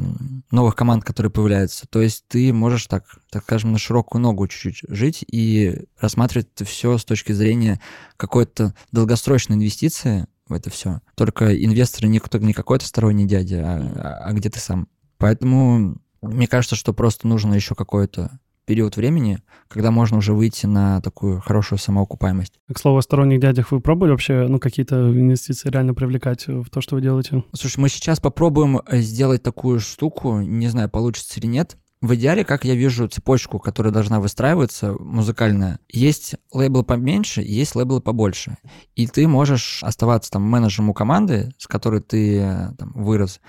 новых команд, которые появляются. То есть ты можешь так, так скажем, на широкую ногу чуть-чуть жить и рассматривать все с точки зрения какой-то долгосрочной инвестиции, в это все. Только инвесторы не, не какой-то сторонний дядя, а, а где ты сам. Поэтому мне кажется, что просто нужно еще какое-то период времени, когда можно уже выйти на такую хорошую самоокупаемость. К слову о сторонних дядях, вы пробовали вообще ну, какие-то инвестиции реально привлекать в то, что вы делаете? Слушай, мы сейчас попробуем э, сделать такую штуку, не знаю, получится или нет. В идеале, как я вижу цепочку, которая должна выстраиваться, музыкальная, есть лейбл поменьше, есть лейблы побольше. И ты можешь оставаться там менеджером у команды, с которой ты э, там, вырос,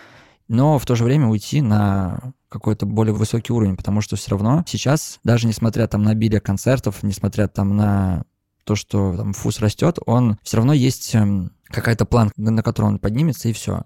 но в то же время уйти на какой-то более высокий уровень, потому что все равно сейчас, даже несмотря там на обилие концертов, несмотря там на то, что там фус растет, он все равно есть эм, какая-то план, на который он поднимется, и все.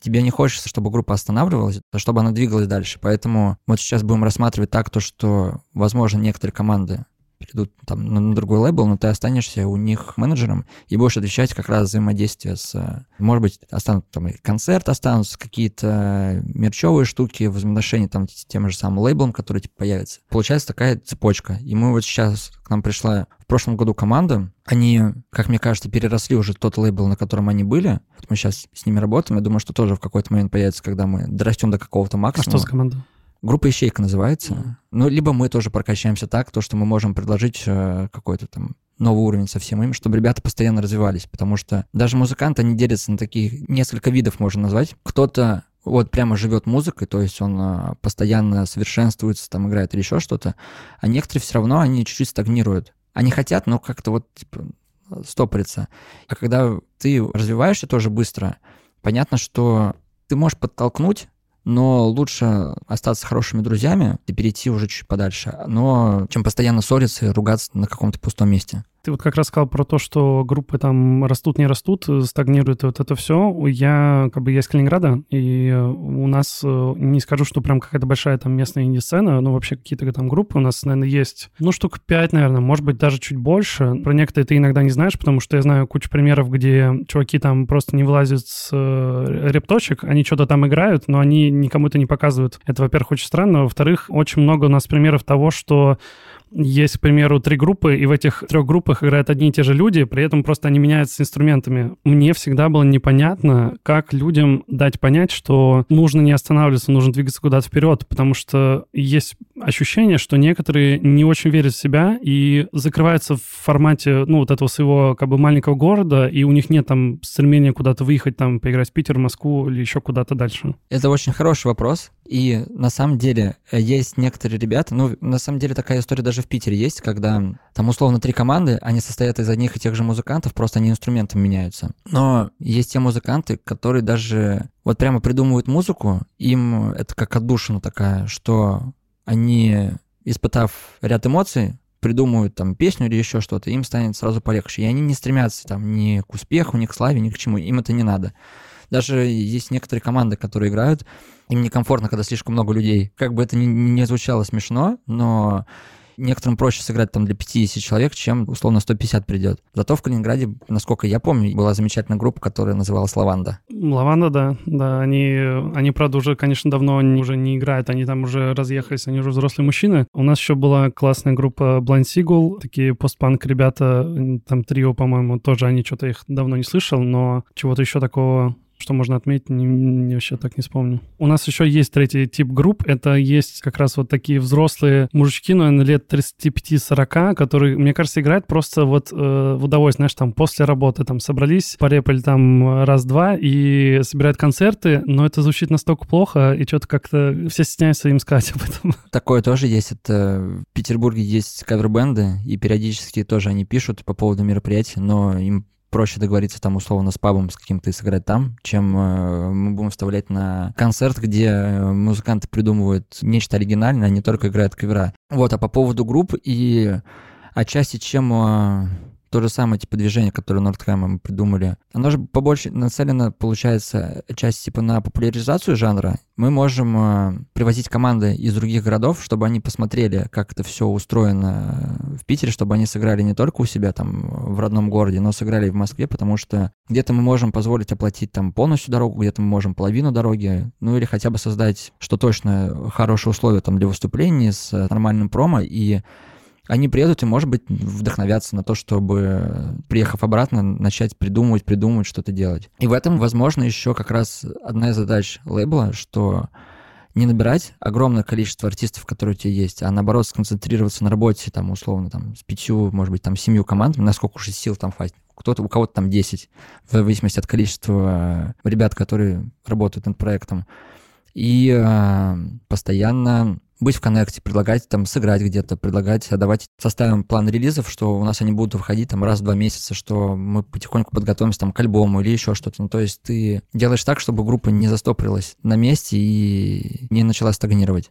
Тебе не хочется, чтобы группа останавливалась, а чтобы она двигалась дальше. Поэтому вот сейчас будем рассматривать так, то, что, возможно, некоторые команды перейдут там на, другой лейбл, но ты останешься у них менеджером и будешь отвечать как раз взаимодействие с... Может быть, останутся там и концерт останутся, какие-то мерчевые штуки, взаимоотношения там с тем же самым лейблом, который типа появится. Получается такая цепочка. И мы вот сейчас, к нам пришла в прошлом году команда, они, как мне кажется, переросли уже тот лейбл, на котором они были. Вот мы сейчас с ними работаем. Я думаю, что тоже в какой-то момент появится, когда мы дорастем до какого-то максимума. А что за команда? Группа «Ищейка» называется. Ну, либо мы тоже прокачаемся так, то, что мы можем предложить э, какой-то там новый уровень совсем им, чтобы ребята постоянно развивались, потому что даже музыканты, они делятся на таких, несколько видов можно назвать. Кто-то вот прямо живет музыкой, то есть он э, постоянно совершенствуется, там играет или еще что-то, а некоторые все равно, они чуть-чуть стагнируют. Они хотят, но как-то вот типа, стопорится. А когда ты развиваешься тоже быстро, понятно, что ты можешь подтолкнуть но лучше остаться хорошими друзьями и перейти уже чуть подальше, но чем постоянно ссориться и ругаться на каком-то пустом месте. Ты вот как раз сказал про то, что группы там растут, не растут, стагнируют, и вот это все. Я как бы я из Калининграда, и у нас, э, не скажу, что прям какая-то большая там местная инди-сцена, но вообще какие-то там группы у нас, наверное, есть, ну, штук пять, наверное, может быть, даже чуть больше. Про некоторые ты иногда не знаешь, потому что я знаю кучу примеров, где чуваки там просто не вылазят с э, репточек, они что-то там играют, но они никому это не показывают. Это, во-первых, очень странно. Во-вторых, очень много у нас примеров того, что есть, к примеру, три группы, и в этих трех группах играют одни и те же люди, при этом просто они меняются инструментами. Мне всегда было непонятно, как людям дать понять, что нужно не останавливаться, нужно двигаться куда-то вперед, потому что есть ощущение, что некоторые не очень верят в себя и закрываются в формате, ну, вот этого своего как бы маленького города, и у них нет там стремления куда-то выехать, там, поиграть в Питер, Москву или еще куда-то дальше. Это очень хороший вопрос, и на самом деле э, есть некоторые ребята, ну, на самом деле такая история даже в Питере есть, когда там условно три команды, они состоят из одних и тех же музыкантов, просто они инструментом меняются. Но есть те музыканты, которые даже вот прямо придумывают музыку, им это как отдушина такая, что они, испытав ряд эмоций, придумывают там песню или еще что-то, им станет сразу полегче. И они не стремятся там ни к успеху, ни к славе, ни к чему. Им это не надо. Даже есть некоторые команды, которые играют, им некомфортно, когда слишком много людей. Как бы это ни, не звучало смешно, но Некоторым проще сыграть там для 50 человек, чем условно 150 придет. Зато в Калининграде, насколько я помню, была замечательная группа, которая называлась «Лаванда». «Лаванда», да. Да, они, они правда, уже, конечно, давно уже не играют, они там уже разъехались, они уже взрослые мужчины. У нас еще была классная группа Blind Seagull, такие постпанк ребята, там трио, по-моему, тоже они что-то их давно не слышал, но чего-то еще такого что можно отметить, не, не, вообще так не вспомню. У нас еще есть третий тип групп. Это есть как раз вот такие взрослые мужички, ну, лет 35-40, которые, мне кажется, играют просто вот э, в удовольствие, знаешь, там после работы там собрались, порепали там раз-два и собирают концерты, но это звучит настолько плохо, и что-то как-то все стесняются им сказать об этом. Такое тоже есть. Это в Петербурге есть кавер-бенды, и периодически тоже они пишут по поводу мероприятий, но им проще договориться там условно с пабом с каким-то и сыграть там, чем э, мы будем вставлять на концерт, где э, музыканты придумывают нечто оригинальное, а не только играют кавера. Вот, а по поводу групп и отчасти чем э, то же самое типа движение, которое Нордхайма мы придумали, оно же побольше нацелено, получается, часть типа на популяризацию жанра. Мы можем э, привозить команды из других городов, чтобы они посмотрели, как это все устроено в Питере, чтобы они сыграли не только у себя там в родном городе, но сыграли и в Москве, потому что где-то мы можем позволить оплатить там полностью дорогу, где-то мы можем половину дороги, ну или хотя бы создать, что точно, хорошие условия там для выступлений с нормальным промо и они приедут и, может быть, вдохновятся на то, чтобы, приехав обратно, начать придумывать, придумывать, что-то делать. И в этом, возможно, еще как раз одна из задач лейбла, что не набирать огромное количество артистов, которые у тебя есть, а наоборот сконцентрироваться на работе, там, условно, там, с пятью, может быть, там, семью командами, насколько уж сил там хватит. Кто-то, у кого-то там 10, в зависимости от количества ребят, которые работают над проектом. И э, постоянно быть в коннекте, предлагать там сыграть где-то, предлагать, давать составим план релизов, что у нас они будут выходить там раз в два месяца, что мы потихоньку подготовимся там к альбому или еще что-то. Ну, то есть ты делаешь так, чтобы группа не застопорилась на месте и не начала стагнировать.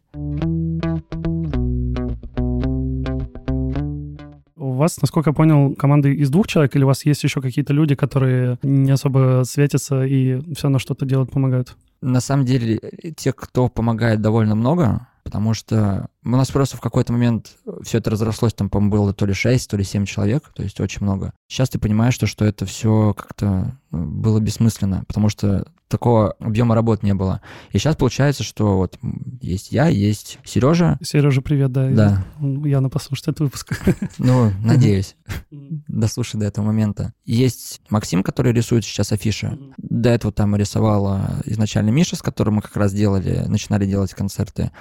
У вас, насколько я понял, команда из двух человек, или у вас есть еще какие-то люди, которые не особо светятся и все на что-то делают, помогают? На самом деле, тех, кто помогает довольно много, потому что у нас просто в какой-то момент все это разрослось, там, по-моему, было то ли 6, то ли 7 человек, то есть очень много. Сейчас ты понимаешь, что, что это все как-то ну, было бессмысленно, потому что такого объема работ не было. И сейчас получается, что вот есть я, есть Сережа. Сережа, привет, да. Да. Яна послушает этот выпуск. Ну, надеюсь. Дослушай до этого момента. Есть Максим, который рисует сейчас афиши. До этого там рисовала изначально Миша, с которым мы как раз делали, начинали делать концерты.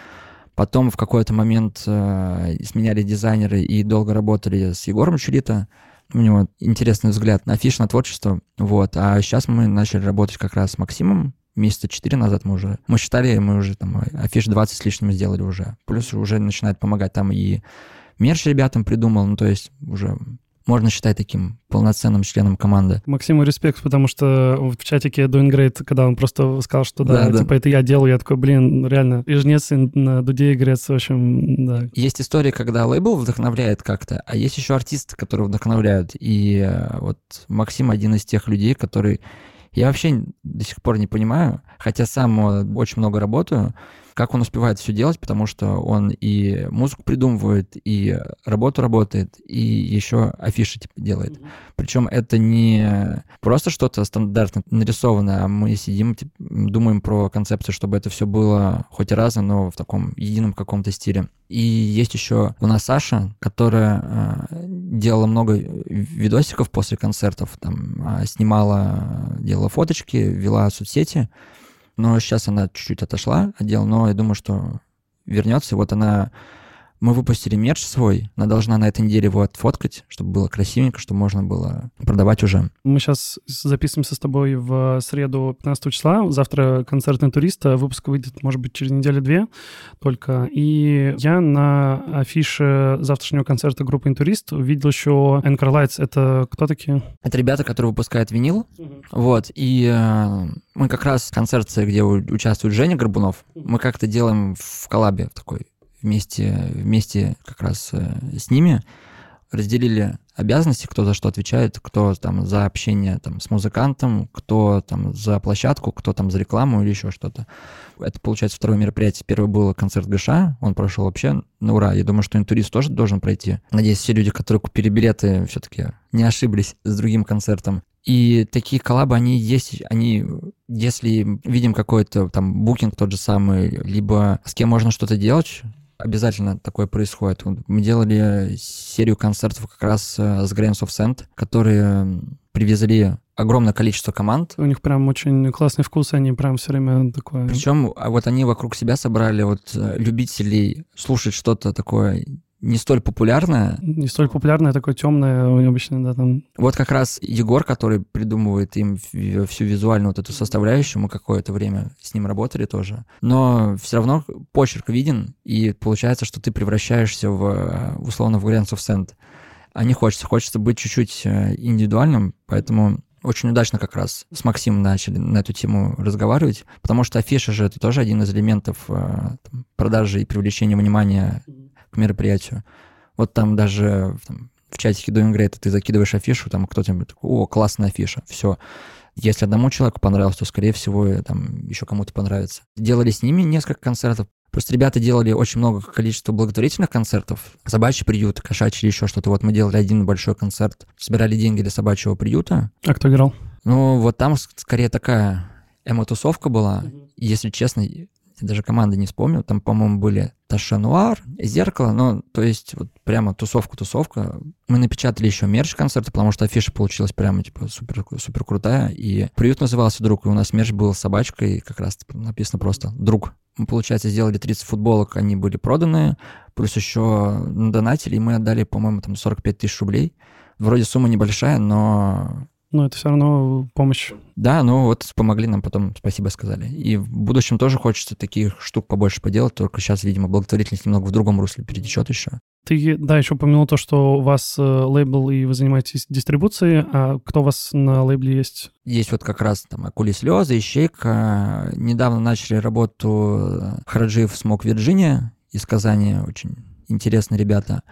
Потом в какой-то момент э, сменяли дизайнеры и долго работали с Егором Чулита. У него интересный взгляд на афиш, на творчество. Вот. А сейчас мы начали работать как раз с Максимом. Месяца четыре назад мы уже... Мы считали, мы уже там афиш 20 с лишним сделали уже. Плюс уже начинает помогать там и мерч ребятам придумал. Ну, то есть уже можно считать таким полноценным членом команды. Максиму респект, потому что в чатике Doing Great, когда он просто сказал, что да, да типа да. это я делаю, я такой, блин, реально, и жнец на дуде игрец, в общем, да. Есть истории, когда лейбл вдохновляет как-то, а есть еще артисты, которые вдохновляют. И э, вот Максим один из тех людей, который я вообще до сих пор не понимаю, хотя сам э, очень много работаю, как он успевает все делать, потому что он и музыку придумывает, и работу работает, и еще афиши типа, делает. Mm-hmm. Причем это не просто что-то стандартно нарисованное, а мы сидим, типа, думаем про концепцию, чтобы это все было хоть разно, но в таком едином каком-то стиле. И есть еще у нас Саша, которая э, делала много видосиков после концертов, там э, снимала, делала фоточки, вела соцсети но сейчас она чуть-чуть отошла от дел, но я думаю, что вернется. Вот она мы выпустили мерч свой, она должна на этой неделе его отфоткать, чтобы было красивенько, чтобы можно было продавать уже. Мы сейчас записываемся с тобой в среду 15 числа. Завтра концертный турист. Выпуск выйдет, может быть, через неделю-две только. И я на афише завтрашнего концерта группы «Интурист» увидел еще Anchor Lights. Это кто такие? Это ребята, которые выпускают винил. Угу. Вот. И э, мы как раз в концерте, где участвует Женя Горбунов, мы как-то делаем в коллабе такой вместе, вместе как раз э, с ними разделили обязанности, кто за что отвечает, кто там за общение там, с музыкантом, кто там за площадку, кто там за рекламу или еще что-то. Это, получается, второе мероприятие. Первый был концерт Гыша, он прошел вообще на ура. Я думаю, что интурист тоже должен пройти. Надеюсь, все люди, которые купили билеты, все-таки не ошиблись с другим концертом. И такие коллабы, они есть, они, если видим какой-то там букинг тот же самый, либо с кем можно что-то делать, обязательно такое происходит. Мы делали серию концертов как раз э, с Grains of Sand, которые привезли огромное количество команд. У них прям очень классный вкус, они прям все время такое... Причем а вот они вокруг себя собрали вот э, любителей слушать что-то такое не столь популярная. Не столь популярная, такое темное обычно, да, там. Вот как раз Егор, который придумывает им всю визуальную вот эту составляющую, мы какое-то время с ним работали тоже. Но все равно почерк виден, и получается, что ты превращаешься в, условно, в Grants of Sand. А не хочется. Хочется быть чуть-чуть э, индивидуальным, поэтому очень удачно как раз с Максимом начали на эту тему разговаривать, потому что афиша же это тоже один из элементов э, там, продажи и привлечения внимания к мероприятию. Вот там даже там, в чатике Doing Great ты закидываешь афишу, там кто-то такой, о, классная афиша, все. Если одному человеку понравилось, то, скорее всего, там еще кому-то понравится. Делали с ними несколько концертов. Просто ребята делали очень много количества благотворительных концертов. Собачий приют, кошачий еще что-то. Вот мы делали один большой концерт, собирали деньги для собачьего приюта. А кто играл? Ну, вот там скорее такая эмотусовка была. Если честно, я даже команды не вспомню, там, по-моему, были Ташануар, Зеркало, ну, то есть вот прямо тусовка-тусовка. Мы напечатали еще мерч концерта, потому что афиша получилась прямо, типа, супер, супер крутая, и приют назывался «Друг», и у нас мерч был с собачкой, как раз написано просто «Друг». Мы, получается, сделали 30 футболок, они были проданы, плюс еще донатили, и мы отдали, по-моему, там 45 тысяч рублей. Вроде сумма небольшая, но но это все равно помощь. Да, ну вот помогли нам потом, спасибо сказали. И в будущем тоже хочется таких штук побольше поделать, только сейчас, видимо, благотворительность немного в другом русле перетечет еще. Ты, да, еще упомянул то, что у вас э, лейбл и вы занимаетесь дистрибуцией, а кто у вас на лейбле есть? Есть вот как раз там Акули Слезы, Ищейка. Недавно начали работу Хараджиев Смок Вирджиния из Казани, очень интересные ребята.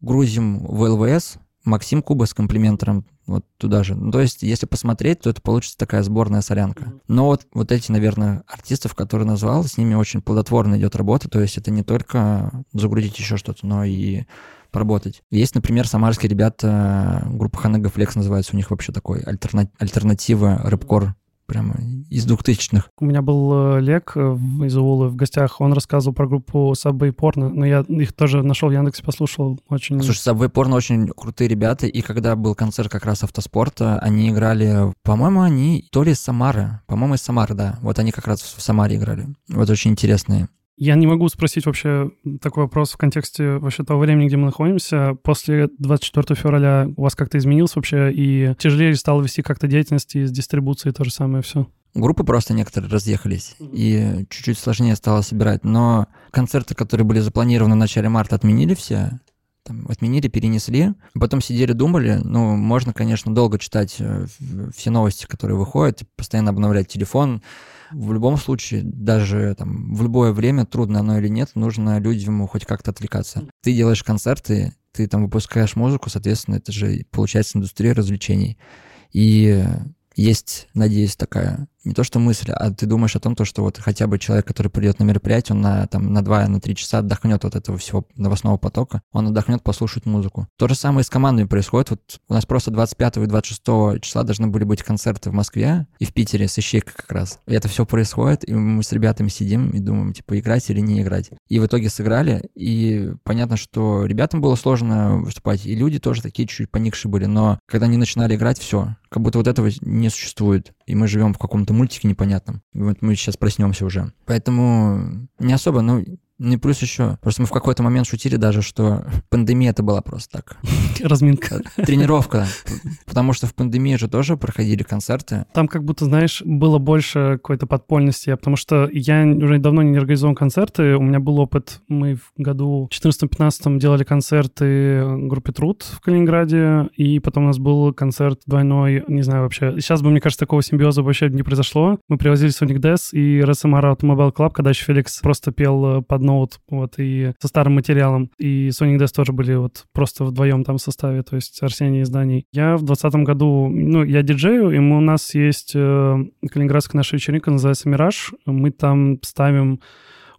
Грузим в ЛВС, Максим Куба с комплиментором вот туда же. Ну, то есть, если посмотреть, то это получится такая сборная солянка. Но вот, вот эти, наверное, артистов, которые назвал, с ними очень плодотворно идет работа. То есть это не только загрузить еще что-то, но и поработать. Есть, например, самарские ребята, группа Ханега Флекс называется, у них вообще такой альтерна... альтернатива рэпкор прямо из двухтысячных. У меня был э, Лек э, из Улы в гостях, он рассказывал про группу Subway Porno, но я их тоже нашел в Яндексе, послушал, очень... Слушай, Subway Porno очень крутые ребята, и когда был концерт как раз автоспорта, они играли, по-моему, они то ли из Самары, по-моему, из Самары, да, вот они как раз в Самаре играли. Вот очень интересные. Я не могу спросить вообще такой вопрос в контексте вообще того времени, где мы находимся. После 24 февраля у вас как-то изменилось вообще, и тяжелее стало вести как-то деятельность и с дистрибуцией то же самое все? Группы просто некоторые разъехались, и чуть-чуть сложнее стало собирать. Но концерты, которые были запланированы в начале марта, отменили все. Там, отменили, перенесли. Потом сидели, думали. Ну, можно, конечно, долго читать э, все новости, которые выходят, постоянно обновлять телефон, в любом случае, даже там в любое время, трудно оно или нет, нужно людям хоть как-то отвлекаться. Ты делаешь концерты, ты там выпускаешь музыку, соответственно, это же получается индустрия развлечений. И есть, надеюсь, такая не то что мысль, а ты думаешь о том, то, что вот хотя бы человек, который придет на мероприятие, он на, там, на 2 на 3 часа отдохнет от этого всего новостного потока, он отдохнет послушать музыку. То же самое с командами происходит. Вот у нас просто 25 и 26 числа должны были быть концерты в Москве и в Питере с Ищейкой как раз. И это все происходит, и мы с ребятами сидим и думаем, типа, играть или не играть. И в итоге сыграли, и понятно, что ребятам было сложно выступать, и люди тоже такие чуть-чуть поникшие были, но когда они начинали играть, все, как будто вот этого не существует, и мы живем в каком-то мультике непонятном. Вот мы сейчас проснемся уже. Поэтому не особо, ну, ну и плюс еще, просто мы в какой-то момент шутили даже, что пандемия это была просто так. Разминка. Тренировка. Потому что в пандемии же тоже проходили концерты. Там как будто, знаешь, было больше какой-то подпольности, потому что я уже давно не организовал концерты. У меня был опыт, мы в году 14-15 делали концерты группе Труд в Калининграде, и потом у нас был концерт двойной, не знаю вообще. Сейчас бы, мне кажется, такого симбиоза вообще не произошло. Мы привозили Sonic Death и RSMR Automobile Club, когда еще Феликс просто пел под ноут, вот, и со старым материалом. И Sonic Death тоже были вот просто вдвоем там в составе, то есть Арсений и Зданий. Я в двадцатом году, ну, я диджею, и мы, у нас есть э, калининградская наша вечеринка, называется «Мираж». Мы там ставим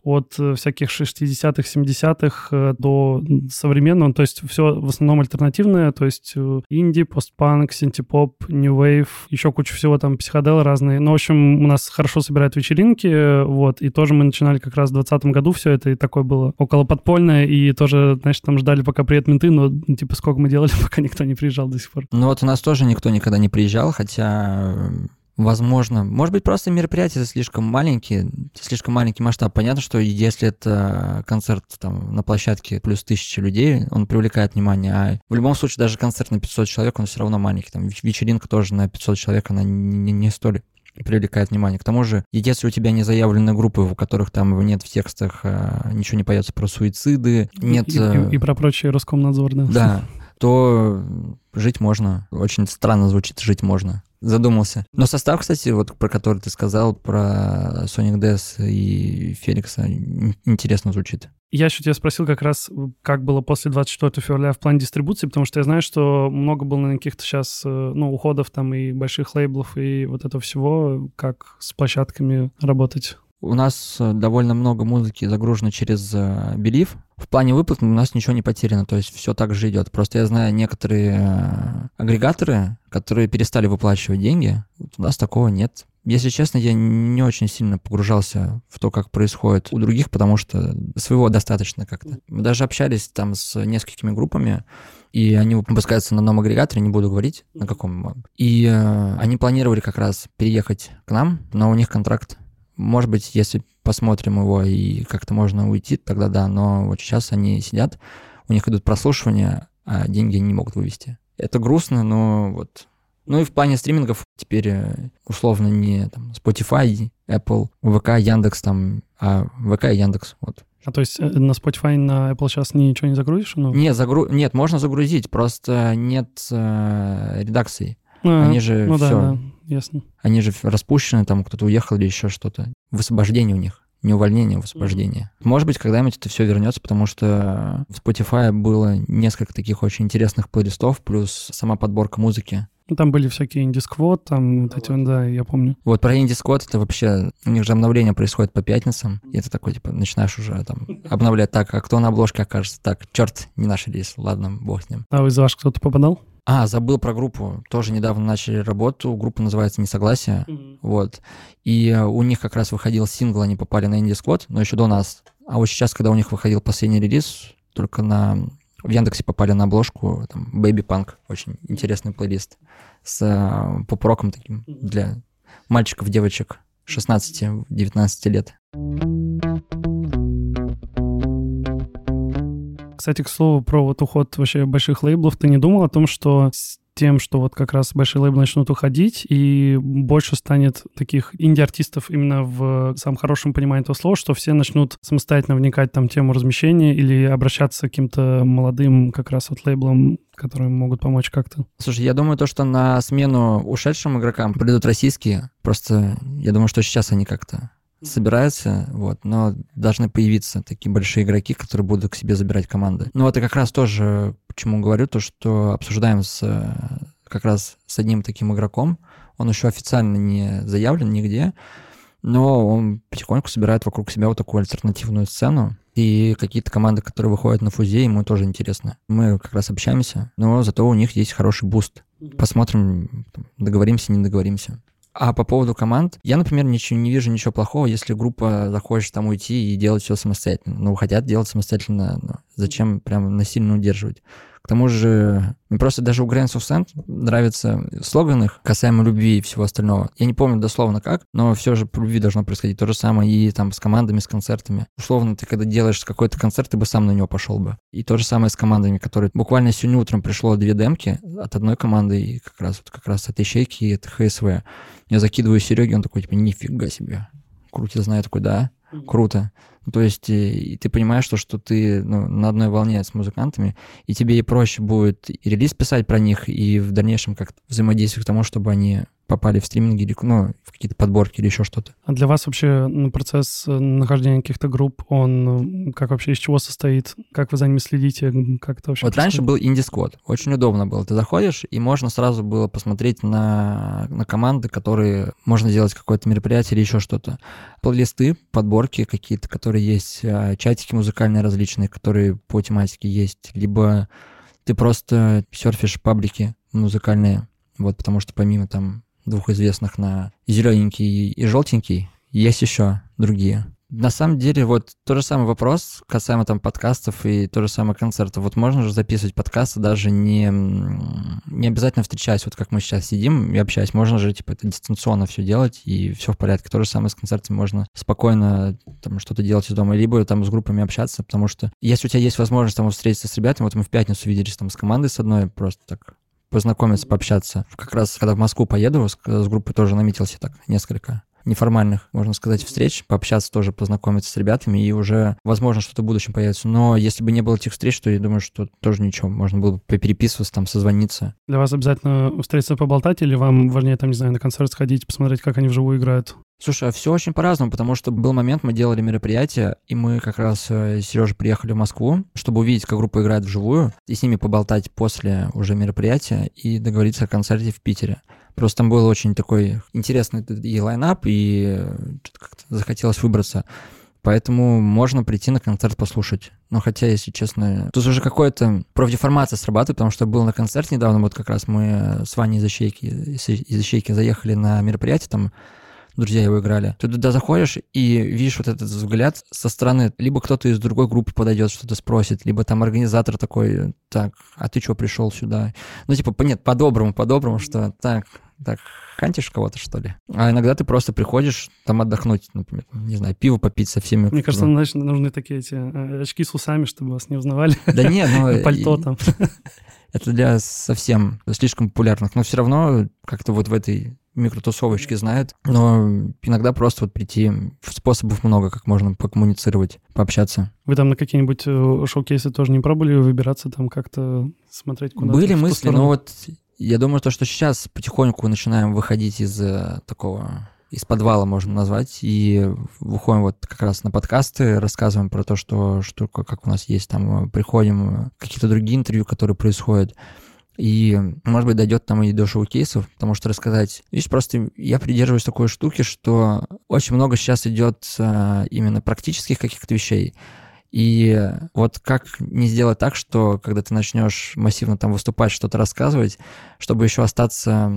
от э, всяких 60-х, 70-х э, до современного, то есть все в основном альтернативное, то есть э, инди, постпанк, синтепоп, new wave, еще куча всего там, психоделы разные. Ну, в общем, у нас хорошо собирают вечеринки, вот, и тоже мы начинали как раз в 2020 году все это, и такое было около подпольное, и тоже, значит, там ждали, пока приедут менты, но, ну, типа, сколько мы делали, пока никто не приезжал до сих пор. Ну, вот у нас тоже никто никогда не приезжал, хотя Возможно. Может быть, просто мероприятие слишком маленькие, слишком маленький масштаб. Понятно, что если это концерт там, на площадке плюс тысячи людей, он привлекает внимание. А в любом случае, даже концерт на 500 человек, он все равно маленький. Там вечеринка тоже на 500 человек, она не, не столь привлекает внимание. К тому же, если у тебя не заявлены группы, в которых там нет в текстах а, ничего не поется про суициды, нет... И, и, и, и про прочие Роскомнадзор, да? Да, то жить можно. Очень странно звучит «жить можно» задумался. Но состав, кстати, вот про который ты сказал, про Sonic Death и Феликса, интересно звучит. Я еще тебя спросил как раз, как было после 24 февраля в плане дистрибуции, потому что я знаю, что много было на каких-то сейчас, э, ну, уходов там и больших лейблов, и вот это всего, как с площадками работать. У нас э, довольно много музыки загружено через э, Believe. В плане выплат у нас ничего не потеряно, то есть все так же идет. Просто я знаю некоторые э, агрегаторы, которые перестали выплачивать деньги. У нас такого нет. Если честно, я не очень сильно погружался в то, как происходит у других, потому что своего достаточно как-то. Мы даже общались там с несколькими группами, и они выпускаются на новом агрегаторе, не буду говорить, на каком. И э, они планировали как раз переехать к нам, но у них контракт. Может быть, если посмотрим его и как-то можно уйти, тогда да, но вот сейчас они сидят, у них идут прослушивания, а деньги они не могут вывести. Это грустно, но вот ну и в плане стримингов теперь э, условно не там, Spotify, Apple, ВК, Яндекс там, а ВК и Яндекс, вот. А то есть э, на Spotify, на Apple сейчас ничего не загрузишь? Ну? Нет, загру... Нет, можно загрузить, просто нет э, редакции. А, Они же ну все... Да, да, ясно. Они же распущены, там кто-то уехал или еще что-то. Высвобождение у них не увольнение, а высвобождение. Mm-hmm. Может быть, когда-нибудь это все вернется, потому что в Spotify было несколько таких очень интересных плейлистов, плюс сама подборка музыки. Ну, там были всякие инди-сквот, там вот эти, да, я помню. Вот про инди-сквот это вообще, у них же обновление происходит по пятницам, и это такой, типа, начинаешь уже там обновлять так, а кто на обложке окажется, так, черт, не наш релиз, ладно, бог с ним. А вы из ваш кто-то попадал? А, забыл про группу. Тоже недавно начали работу. Группа называется «Несогласие». Mm-hmm. Вот. И у них как раз выходил сингл, они попали на Indie но еще до нас. А вот сейчас, когда у них выходил последний релиз, только на в Яндексе попали на обложку там Baby Punk, очень интересный плейлист с э, поп-роком таким для мальчиков, девочек 16-19 лет. Кстати, к слову, про вот уход вообще больших лейблов, ты не думал о том, что тем, что вот как раз большие лейблы начнут уходить, и больше станет таких инди-артистов именно в самом хорошем понимании этого слова, что все начнут самостоятельно вникать там тему размещения или обращаться к каким-то молодым как раз вот лейблам, которые могут помочь как-то. Слушай, я думаю, то, что на смену ушедшим игрокам придут российские, просто я думаю, что сейчас они как-то собираются, вот, но должны появиться такие большие игроки, которые будут к себе забирать команды. Ну и как раз тоже, почему говорю, то, что обсуждаем с как раз с одним таким игроком, он еще официально не заявлен нигде, но он потихоньку собирает вокруг себя вот такую альтернативную сцену, и какие-то команды, которые выходят на Фуззе, ему тоже интересно. Мы как раз общаемся, но зато у них есть хороший буст. Посмотрим, договоримся, не договоримся. А по поводу команд, я, например, ничего, не вижу ничего плохого, если группа захочет там уйти и делать все самостоятельно. Ну, хотят делать самостоятельно, ну, зачем прям насильно удерживать? К тому же, просто даже у of Sand нравится слоган их касаемо любви и всего остального. Я не помню дословно как, но все же по любви должно происходить. То же самое и там с командами, с концертами. Условно, ты когда делаешь какой-то концерт, ты бы сам на него пошел бы. И то же самое с командами, которые... Буквально сегодня утром пришло две демки от одной команды и как раз, вот как раз от Ищейки и от ХСВ. Я закидываю Сереге, он такой, типа, нифига себе. Крутизна, я такой, да, круто. Ну, то есть и ты понимаешь, что, что ты ну, на одной волне с музыкантами, и тебе и проще будет и релиз писать про них, и в дальнейшем как-то взаимодействовать к тому, чтобы они попали в стриминги, или, ну, в какие-то подборки или еще что-то. А для вас вообще процесс э, нахождения каких-то групп, он как вообще, из чего состоит? Как вы за ними следите? Как это вообще Вот происходит? раньше был инди-сквот. Очень удобно было. Ты заходишь, и можно сразу было посмотреть на, на команды, которые можно сделать какое-то мероприятие или еще что-то. Плейлисты, подборки какие-то, которые есть, а, чатики музыкальные различные, которые по тематике есть, либо ты просто серфишь паблики музыкальные, вот, потому что помимо там двух известных на зелененький и желтенький. Есть еще другие. На самом деле, вот тот же самый вопрос касаемо там подкастов и то же самое концертов. Вот можно же записывать подкасты даже не, не обязательно встречаясь, вот как мы сейчас сидим и общаясь. Можно же, типа, это дистанционно все делать, и все в порядке. То же самое с концертами. Можно спокойно там что-то делать из дома, либо там с группами общаться, потому что если у тебя есть возможность там встретиться с ребятами, вот мы в пятницу виделись там с командой с одной, просто так познакомиться, пообщаться. Как раз, когда в Москву поеду, с, с группой тоже наметился так несколько неформальных, можно сказать, встреч, пообщаться тоже, познакомиться с ребятами, и уже, возможно, что-то в будущем появится. Но если бы не было этих встреч, то я думаю, что тоже ничего, можно было бы попереписываться, там, созвониться. Для вас обязательно встретиться поболтать, или вам важнее, там, не знаю, на концерт сходить, посмотреть, как они вживую играют? Слушай, а все очень по-разному, потому что был момент, мы делали мероприятие, и мы как раз э, с Сережей приехали в Москву, чтобы увидеть, как группа играет вживую, и с ними поболтать после уже мероприятия и договориться о концерте в Питере. Просто там был очень такой интересный и лайнап, и э, как-то захотелось выбраться. Поэтому можно прийти на концерт послушать. Но хотя, если честно, тут уже какая-то профдеформация срабатывает, потому что был на концерте недавно, вот как раз мы с Ваней из Ищейки, из Ищейки заехали на мероприятие, там друзья его играли. Ты туда заходишь и видишь вот этот взгляд со стороны, либо кто-то из другой группы подойдет, что-то спросит, либо там организатор такой, так, а ты что пришел сюда? Ну, типа, нет, по-доброму, по-доброму, что так, так, хантишь кого-то, что ли? А иногда ты просто приходишь там отдохнуть, например, не знаю, пиво попить со всеми. Мне кажется, значит, нужны такие эти э, очки с усами, чтобы вас не узнавали. Да нет, ну... Пальто там. Это для совсем слишком популярных, но все равно как-то вот в этой микротусовочки знают, но иногда просто вот прийти, способов много, как можно покоммуницировать, пообщаться. Вы там на какие-нибудь э, шоу-кейсы тоже не пробовали выбираться, там как-то смотреть куда-то? Были мысли, но вот я думаю, то, что сейчас потихоньку начинаем выходить из э, такого из подвала можно назвать, и выходим вот как раз на подкасты, рассказываем про то, что, что как у нас есть, там приходим, какие-то другие интервью, которые происходят, и, может быть, дойдет там и до шоу-кейсов, потому что рассказать... Видишь, просто я придерживаюсь такой штуки, что очень много сейчас идет именно практических каких-то вещей, и вот как не сделать так, что когда ты начнешь массивно там выступать, что-то рассказывать, чтобы еще остаться,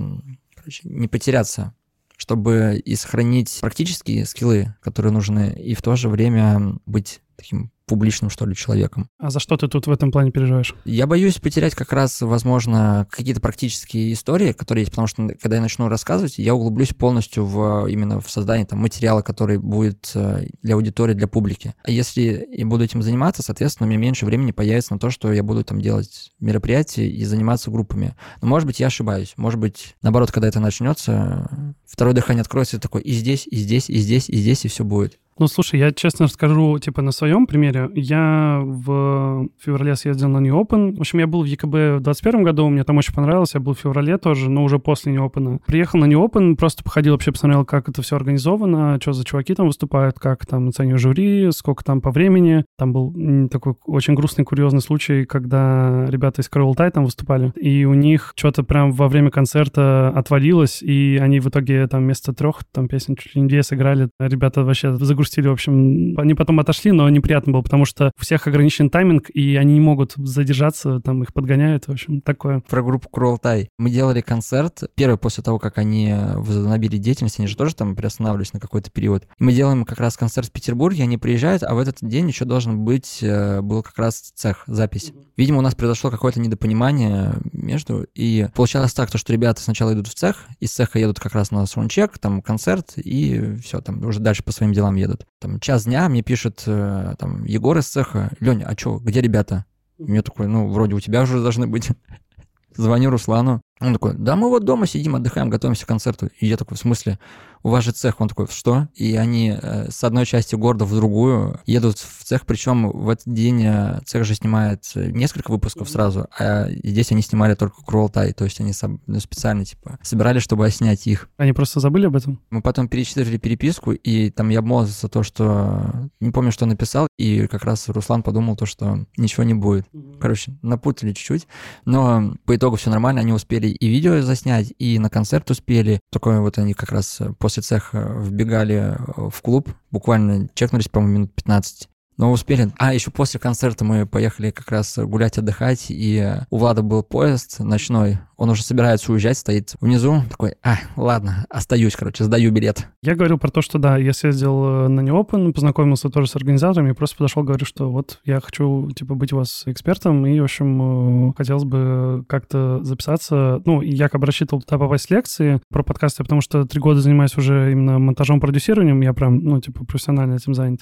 короче, не потеряться, чтобы и сохранить практические скиллы, которые нужны, и в то же время быть таким публичным, что ли, человеком. А за что ты тут в этом плане переживаешь? Я боюсь потерять как раз, возможно, какие-то практические истории, которые есть, потому что когда я начну рассказывать, я углублюсь полностью в именно в создание там, материала, который будет э, для аудитории, для публики. А если я буду этим заниматься, соответственно, у меня меньше времени появится на то, что я буду там делать мероприятия и заниматься группами. Но, может быть, я ошибаюсь. Может быть, наоборот, когда это начнется, второе дыхание откроется и такой и здесь, и здесь, и здесь, и здесь, и все будет. Ну, слушай, я честно расскажу, типа, на своем примере. Я в феврале съездил на New Open. В общем, я был в ЕКБ в 2021 году, мне там очень понравилось. Я был в феврале тоже, но уже после New Open. Приехал на New Open, просто походил, вообще посмотрел, как это все организовано, что за чуваки там выступают, как там оцениваю жюри, сколько там по времени. Там был такой очень грустный, курьезный случай, когда ребята из Carol там выступали, и у них что-то прям во время концерта отвалилось, и они в итоге там вместо трех там песен чуть ли не две сыграли. Ребята вообще загрузили загрустили, в общем. Они потом отошли, но неприятно было, потому что у всех ограничен тайминг, и они не могут задержаться, там их подгоняют, в общем, такое. Про группу Куралтай. Мы делали концерт, первый после того, как они возобновили деятельность, они же тоже там приостанавливались на какой-то период. И мы делаем как раз концерт в Петербурге, они приезжают, а в этот день еще должен быть, э, был как раз цех, запись. Видимо, у нас произошло какое-то недопонимание между, и получалось так, то, что ребята сначала идут в цех, из цеха едут как раз на саундчек, там концерт, и все, там уже дальше по своим делам едут. Там час дня мне пишет э, там Егор из цеха, Леня, а что, где ребята? Мне такой, ну, вроде у тебя уже должны быть. Звоню Руслану. Он такой, да мы вот дома сидим, отдыхаем, готовимся к концерту. И я такой, в смысле? у вас же цех, он такой, что? И они э, с одной части города в другую едут в цех, причем в этот день э, цех же снимает э, несколько выпусков сразу, а здесь они снимали только Круалтай, то есть они ну, специально, типа, собирались, чтобы снять их. Они просто забыли об этом? Мы потом перечитали переписку, и там я обмолвился то, что... Не помню, что написал, и как раз Руслан подумал то, что ничего не будет. Короче, напутали чуть-чуть, но по итогу все нормально, они успели и видео заснять, и на концерт успели. Такое вот они как раз после после цеха вбегали в клуб, буквально чекнулись, по-моему, минут 15. Но успели. А, еще после концерта мы поехали как раз гулять, отдыхать, и у Влада был поезд ночной. Он уже собирается уезжать, стоит внизу, такой, а, ладно, остаюсь, короче, сдаю билет. Я говорил про то, что да, я съездил э, на Неопен, познакомился тоже с организаторами, просто подошел, говорю, что вот я хочу, типа, быть у вас экспертом, и, в общем, э, хотелось бы как-то записаться. Ну, якобы рассчитывал туда попасть лекции про подкасты, потому что три года занимаюсь уже именно монтажом, продюсированием, я прям, ну, типа, профессионально этим занят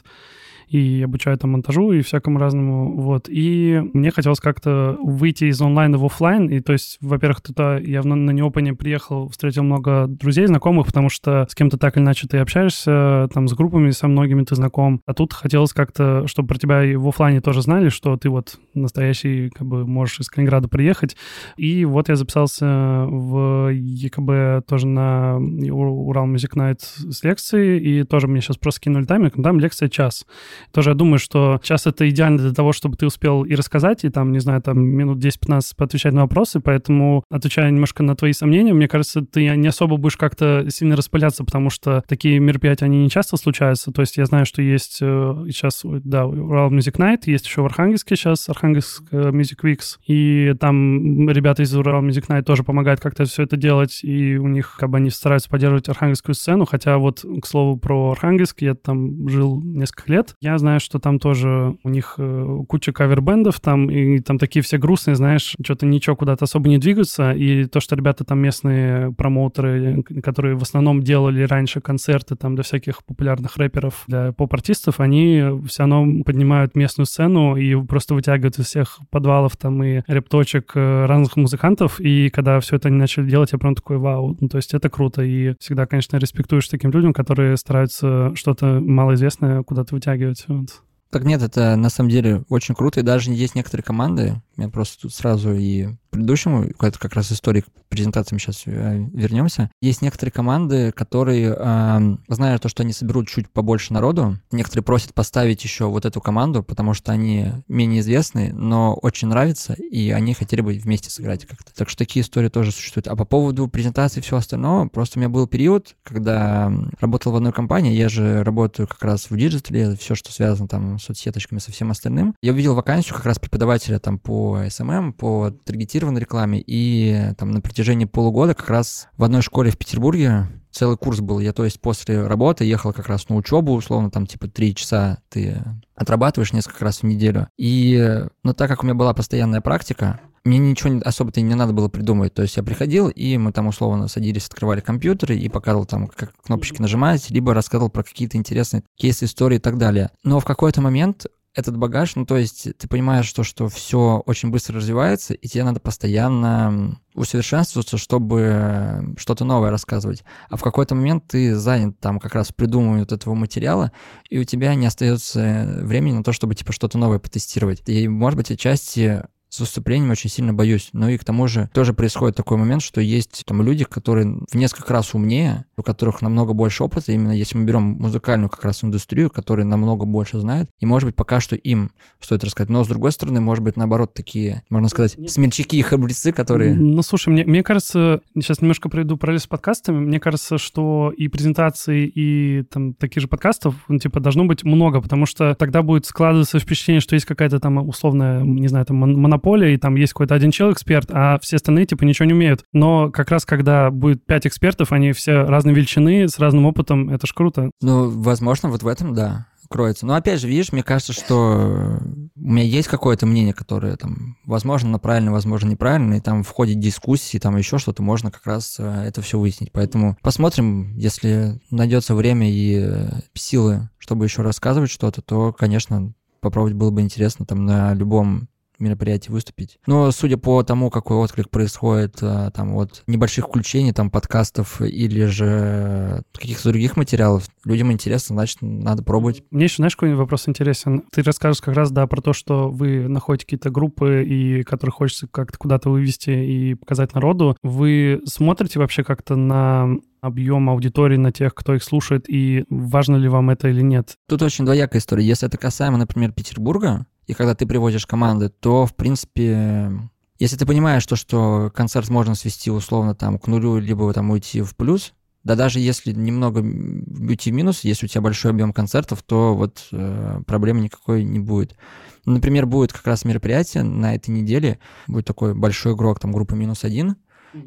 и обучаю там монтажу и всякому разному, вот. И мне хотелось как-то выйти из онлайна в офлайн, и то есть, во-первых, туда я на, на неопане приехал, встретил много друзей, знакомых, потому что с кем-то так или иначе ты общаешься, там, с группами, со многими ты знаком, а тут хотелось как-то, чтобы про тебя и в офлайне тоже знали, что ты вот настоящий, как бы, можешь из Калининграда приехать, и вот я записался в ЕКБ тоже на Урал Music Night с лекцией, и тоже мне сейчас просто кинули тайминг, но там лекция час. Тоже я думаю, что сейчас это идеально для того, чтобы ты успел и рассказать, и там, не знаю, там минут 10-15 поотвечать на вопросы, поэтому, отвечая немножко на твои сомнения, мне кажется, ты не особо будешь как-то сильно распыляться, потому что такие мероприятия, они не часто случаются. То есть я знаю, что есть сейчас, да, Урал Music Night, есть еще в Архангельске сейчас Архангельск Music Weeks, и там ребята из Урал Music Night тоже помогают как-то все это делать, и у них как бы они стараются поддерживать архангельскую сцену, хотя вот, к слову, про Архангельск, я там жил несколько лет, я знаю, что там тоже у них э, куча кавербендов там, и там такие все грустные, знаешь, что-то ничего куда-то особо не двигаются, и то, что ребята там местные промоутеры, которые в основном делали раньше концерты там для всяких популярных рэперов, для поп-артистов, они все равно поднимают местную сцену и просто вытягивают из всех подвалов там и репточек э, разных музыкантов, и когда все это они начали делать, я прям такой, вау, ну, то есть это круто, и всегда, конечно, респектуешь таким людям, которые стараются что-то малоизвестное куда-то вытягивать. Вот. Так нет, это на самом деле очень круто, и даже есть некоторые команды, я просто тут сразу и предыдущему, это как раз историк презентации мы сейчас э, вернемся. Есть некоторые команды, которые, э, зная то, что они соберут чуть побольше народу, некоторые просят поставить еще вот эту команду, потому что они менее известны, но очень нравятся, и они хотели бы вместе сыграть как-то. Так что такие истории тоже существуют. А по поводу презентации и всего остального, просто у меня был период, когда работал в одной компании, я же работаю как раз в диджитале, все, что связано там с соцсеточками, со всем остальным. Я увидел вакансию как раз преподавателя там по SMM, по таргетированной рекламе, и там на протяжении полугода как раз в одной школе в Петербурге целый курс был. Я, то есть, после работы ехал как раз на учебу, условно, там, типа, три часа ты отрабатываешь несколько раз в неделю. И, ну, так как у меня была постоянная практика, мне ничего особо-то не надо было придумывать. То есть я приходил, и мы там условно садились, открывали компьютеры и показывал там, как кнопочки нажимать, либо рассказывал про какие-то интересные кейсы, истории и так далее. Но в какой-то момент этот багаж, ну, то есть ты понимаешь, что, что все очень быстро развивается, и тебе надо постоянно усовершенствоваться, чтобы что-то новое рассказывать. А в какой-то момент ты занят там как раз придумыванием вот этого материала, и у тебя не остается времени на то, чтобы типа что-то новое потестировать. И, может быть, отчасти с выступлением очень сильно боюсь. Ну и к тому же тоже происходит такой момент, что есть там люди, которые в несколько раз умнее, у которых намного больше опыта, именно если мы берем музыкальную как раз индустрию, которые намного больше знают, и может быть пока что им стоит рассказать. Но с другой стороны, может быть наоборот такие, можно сказать, смельчаки и храбрецы, которые... Ну слушай, мне, мне кажется, сейчас немножко пройду параллель с подкастами, мне кажется, что и презентации, и там таких же подкастов, ну, типа, должно быть много, потому что тогда будет складываться впечатление, что есть какая-то там условная, не знаю, там монополия поле, и там есть какой-то один человек эксперт, а все остальные типа ничего не умеют. Но как раз когда будет пять экспертов, они все разной величины, с разным опытом, это ж круто. Ну, возможно, вот в этом, да кроется. Но опять же, видишь, мне кажется, что у меня есть какое-то мнение, которое там, возможно, правильно, возможно, неправильно, и там в ходе дискуссии, там еще что-то, можно как раз э, это все выяснить. Поэтому посмотрим, если найдется время и э, силы, чтобы еще рассказывать что-то, то, конечно, попробовать было бы интересно там на любом мероприятии выступить. Но судя по тому, какой отклик происходит а, там вот небольших включений, там подкастов или же каких-то других материалов, людям интересно, значит, надо пробовать. Мне еще, знаешь, какой вопрос интересен? Ты расскажешь как раз, да, про то, что вы находите какие-то группы, и которые хочется как-то куда-то вывести и показать народу. Вы смотрите вообще как-то на объем аудитории на тех, кто их слушает, и важно ли вам это или нет? Тут очень двоякая история. Если это касаемо, например, Петербурга, и когда ты приводишь команды, то, в принципе, если ты понимаешь то, что концерт можно свести условно там к нулю, либо там уйти в плюс, да даже если немного уйти в минус, если у тебя большой объем концертов, то вот э, проблемы никакой не будет. Например, будет как раз мероприятие на этой неделе, будет такой большой игрок, там группа минус один,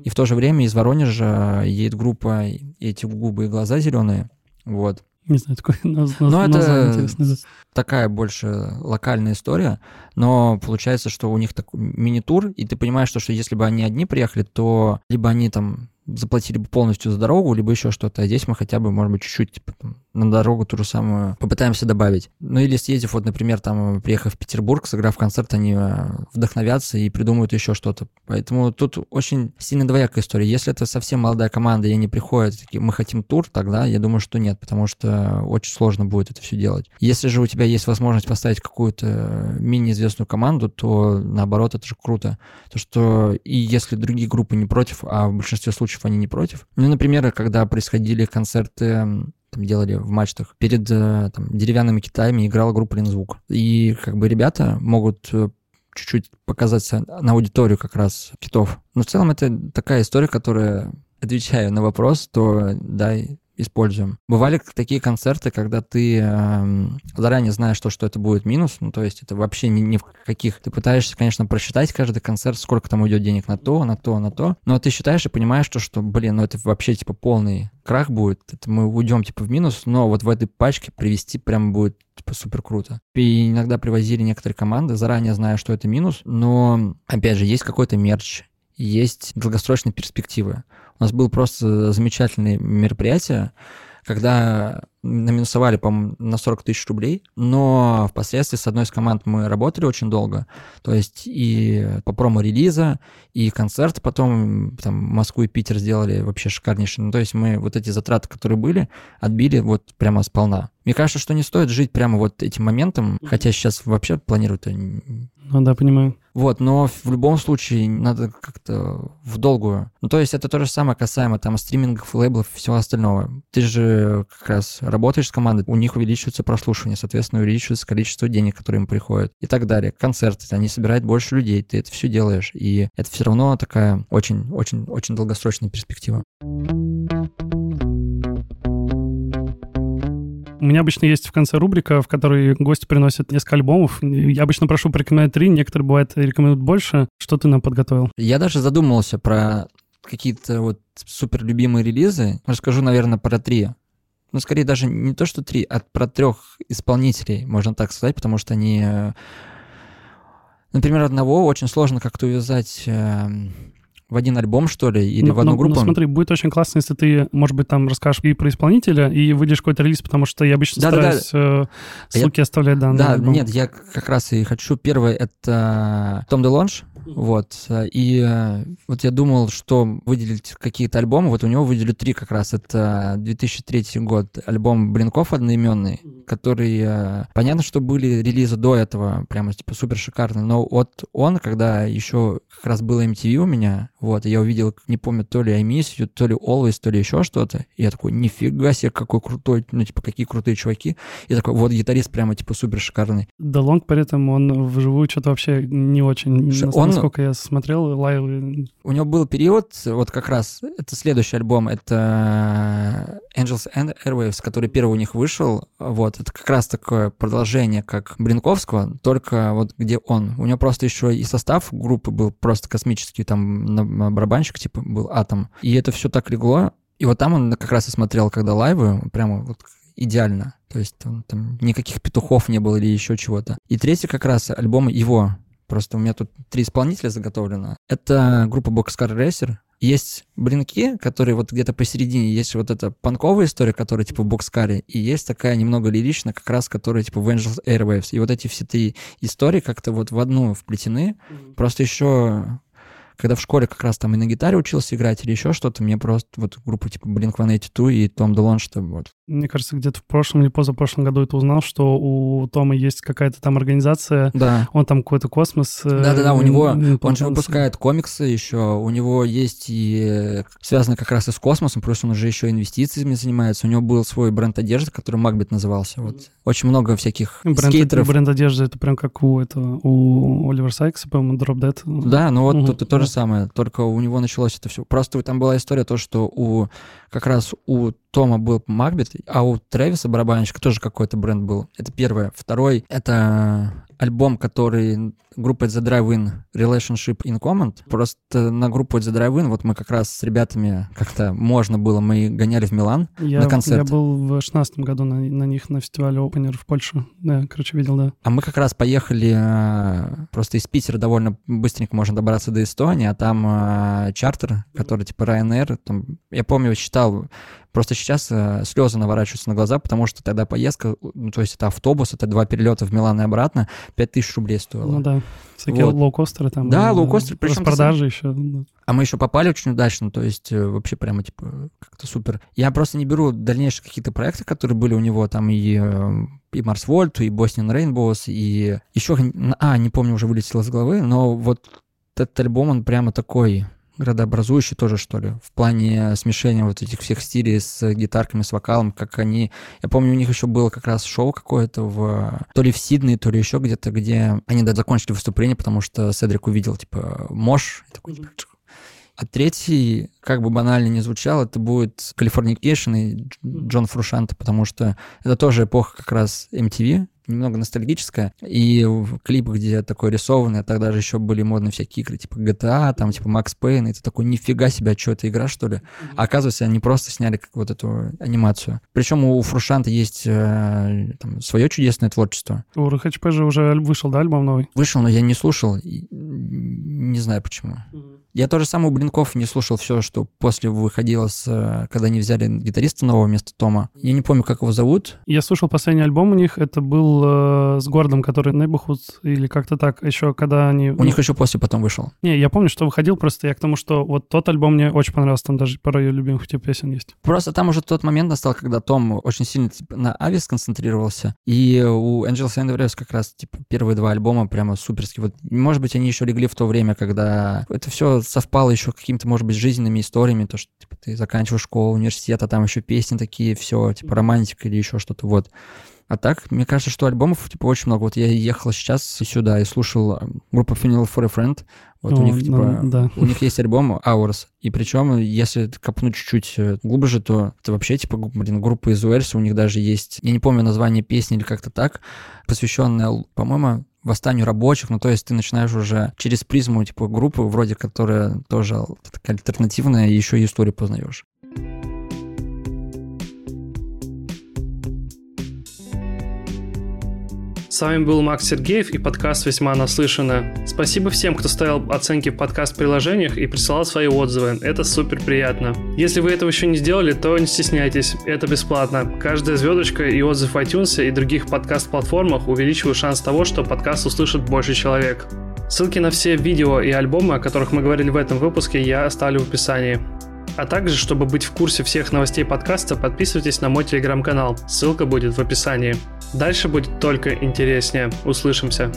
и в то же время из Воронежа едет группа «Эти губы и глаза зеленые», вот. Не знаю, такое наз, наз, ну, это такая больше локальная история, но получается, что у них такой мини-тур, и ты понимаешь, что, что если бы они одни приехали, то либо они там заплатили бы полностью за дорогу, либо еще что-то. А здесь мы хотя бы, может быть, чуть-чуть типа, там, на дорогу ту же самую попытаемся добавить. Ну или съездив, вот, например, там, приехав в Петербург, сыграв концерт, они э, вдохновятся и придумают еще что-то. Поэтому тут очень сильно двоякая история. Если это совсем молодая команда, и они приходят, такие, мы хотим тур, тогда я думаю, что нет, потому что очень сложно будет это все делать. Если же у тебя есть возможность поставить какую-то мини-известную команду, то наоборот, это же круто. То, что и если другие группы не против, а в большинстве случаев они не против. Ну, например, когда происходили концерты там делали в мачтах. Перед э, там, деревянными китами играла группа Лензвук. И как бы ребята могут э, чуть-чуть показаться на аудиторию как раз китов. Но в целом это такая история, которая, отвечая на вопрос, то да, используем. Бывали такие концерты, когда ты э, заранее знаешь, что, что это будет минус, ну, то есть это вообще ни, ни в каких... Ты пытаешься, конечно, просчитать каждый концерт, сколько там уйдет денег на то, на то, на то, но ты считаешь и понимаешь, что, что блин, ну это вообще, типа, полный крах будет, это мы уйдем, типа, в минус, но вот в этой пачке привести прям будет типа супер круто. И иногда привозили некоторые команды, заранее зная, что это минус, но, опять же, есть какой-то мерч, есть долгосрочные перспективы. У нас было просто замечательное мероприятие, когда наминусовали, по-моему, на 40 тысяч рублей, но впоследствии с одной из команд мы работали очень долго, то есть и по промо-релиза, и концерт потом, там, Москву и Питер сделали вообще шикарнейший, ну, то есть мы вот эти затраты, которые были, отбили вот прямо сполна. Мне кажется, что не стоит жить прямо вот этим моментом, хотя сейчас вообще планирую ну да, понимаю. Вот, но в любом случае надо как-то в долгую. Ну, то есть это то же самое касаемо там стримингов, лейблов и всего остального. Ты же как раз работаешь с командой, у них увеличивается прослушивание, соответственно, увеличивается количество денег, которые им приходят и так далее. Концерты, они собирают больше людей, ты это все делаешь, и это все равно такая очень-очень-очень долгосрочная перспектива. У меня обычно есть в конце рубрика, в которой гости приносят несколько альбомов. Я обычно прошу порекомендовать три, некоторые, бывает, рекомендуют больше. Что ты нам подготовил? Я даже задумывался про какие-то вот супер любимые релизы. Расскажу, наверное, про три. Ну, скорее даже не то, что три, а про трех исполнителей, можно так сказать, потому что они... Э, например, одного очень сложно как-то увязать эм, в один альбом, что ли, или ну, в одну ну, группу? Ну, смотри, будет очень классно, если ты, может быть, там расскажешь и про исполнителя, и выйдешь какой-то релиз, потому что я обычно да, стараюсь да, да. Э, ссылки я... оставлять да, Да, нет, я как раз и хочу. Первое — это Том Делонж, вот. И э, вот я думал, что выделить какие-то альбомы. Вот у него выделили три как раз. Это 2003 год. Альбом Блинков одноименный, который... Э, понятно, что были релизы до этого, прямо типа супер шикарные. Но вот он, когда еще как раз было MTV у меня, вот, я увидел, не помню, то ли I Miss You, то ли Always, то ли еще что-то. И я такой, нифига себе, какой крутой, ну, типа, какие крутые чуваки. И такой, вот гитарист прямо, типа, супер шикарный. Да Лонг при этом, он вживую что-то вообще не очень... Он насколько я смотрел лайвы. У него был период, вот как раз, это следующий альбом, это Angels and Airwaves, который первый у них вышел, вот, это как раз такое продолжение, как Бринковского, только вот где он. У него просто еще и состав группы был просто космический, там барабанщик типа был Атом, и это все так легло, и вот там он как раз и смотрел, когда лайвы, прямо вот идеально. То есть там, там никаких петухов не было или еще чего-то. И третий как раз альбом его, Просто у меня тут три исполнителя заготовлено. Это группа Boxcar Racer. Есть блинки, которые вот где-то посередине, есть вот эта панковая история, которая типа в бокскаре, и есть такая немного лиричная, как раз, которая типа в Angels Airwaves. И вот эти все три истории как-то вот в одну вплетены. Mm-hmm. Просто еще когда в школе как раз там и на гитаре учился играть или еще что-то, мне просто вот группа типа Blink-182 и Том Делон, что вот. Мне кажется, где-то в прошлом или позапрошлом году это узнал, что у Тома есть какая-то там организация, да. он там какой-то космос. Э, Да-да-да, у него, он же выпускает комиксы еще, у него есть и связано как раз и с космосом, плюс он уже еще инвестициями занимается, у него был свой бренд одежды, который Макбет назывался, вот. Очень много всяких бренд, скейтеров. Бренд одежды, это прям как у этого, у Оливера Сайкса, по-моему, Drop Dead. Да, ну вот угу. тут тоже самое. Только у него началось это все. Просто там была история то, что у как раз у Тома был Макбет, а у Трэвиса барабанщика тоже какой-то бренд был. Это первое. Второй — это альбом, который группа The Drive-In Relationship in Command. Просто на группу The Drive-In вот мы как раз с ребятами как-то можно было, мы гоняли в Милан я, на концерт. Я был в шестнадцатом году на, на них на фестивале Opener в Польшу. Да, короче, видел, да. А мы как раз поехали э, просто из Питера довольно быстренько можно добраться до Эстонии, а там э, чартер, который типа Ryanair, там, я помню, считал Просто сейчас э, слезы наворачиваются на глаза, потому что тогда поездка, ну, то есть это автобус, это два перелета в Милан и обратно, 5000 рублей стоило. Ну да, всякие вот. лоукостеры там. Да, лоукостеры. Причем продажи еще. Да. А мы еще попали очень удачно, то есть э, вообще прямо типа как-то супер. Я просто не беру дальнейшие какие-то проекты, которые были у него, там и, э, и Марс Вольт, и Boston Rainbows, и еще, а, не помню, уже вылетело с головы, но вот этот альбом, он прямо такой градообразующий тоже, что ли, в плане смешения вот этих всех стилей с гитарками, с вокалом, как они... Я помню, у них еще было как раз шоу какое-то в... То ли в Сиднее, то ли еще где-то, где они даже закончили выступление, потому что Седрик увидел, типа, Мош, и такой, типа, а третий, как бы банально не звучал, это будет Californication и Джон Фрушанта, потому что это тоже эпоха как раз MTV, немного ностальгическая. И в клип, где такой рисованный, а тогда же еще были модные всякие игры, типа GTA, там типа Max Payne, и ты такой, нифига себе, а что, это игра, что ли? А оказывается, они просто сняли как вот эту анимацию. Причем у Фрушанта есть э, там, свое чудесное творчество. У РХП же уже вышел, да, альбом новый? Вышел, но я не слушал, не знаю почему. Я тоже сам у Блинков не слушал все, что после выходило, с, э, когда они взяли гитариста нового вместо Тома. Я не помню, как его зовут. Я слушал последний альбом у них, это был э, с Гордом, который Neighborhood, или как-то так, еще когда они... У них еще после потом вышел. Не, я помню, что выходил, просто я к тому, что вот тот альбом мне очень понравился, там даже пара ее любимых типа песен есть. Просто там уже тот момент настал, когда Том очень сильно типа, на Ави сконцентрировался, и у Angels and Waves как раз типа первые два альбома прямо суперские. Вот, может быть, они еще легли в то время, когда это все совпало еще какими-то, может быть, жизненными историями, то, что типа, ты заканчиваешь школу, университет, а там еще песни такие, все, типа романтика или еще что-то, вот. А так, мне кажется, что альбомов типа очень много. Вот я ехал сейчас сюда и слушал э, группу Funeral for a Friend. Вот О, у них типа ну, да. у них есть альбом Hours, и причем если копнуть чуть-чуть э, глубже, то это вообще типа блин группа из Уэльса, у них даже есть, я не помню название песни или как-то так, посвященная, по-моему, восстанию рабочих, ну то есть ты начинаешь уже через призму типа группы, вроде которая тоже такая альтернативная, еще и историю познаешь. С вами был Макс Сергеев и подкаст «Весьма наслышано». Спасибо всем, кто ставил оценки в подкаст-приложениях и присылал свои отзывы. Это супер приятно. Если вы этого еще не сделали, то не стесняйтесь, это бесплатно. Каждая звездочка и отзыв в iTunes и других подкаст-платформах увеличивают шанс того, что подкаст услышит больше человек. Ссылки на все видео и альбомы, о которых мы говорили в этом выпуске, я оставлю в описании. А также, чтобы быть в курсе всех новостей подкаста, подписывайтесь на мой телеграм-канал. Ссылка будет в описании. Дальше будет только интереснее. Услышимся.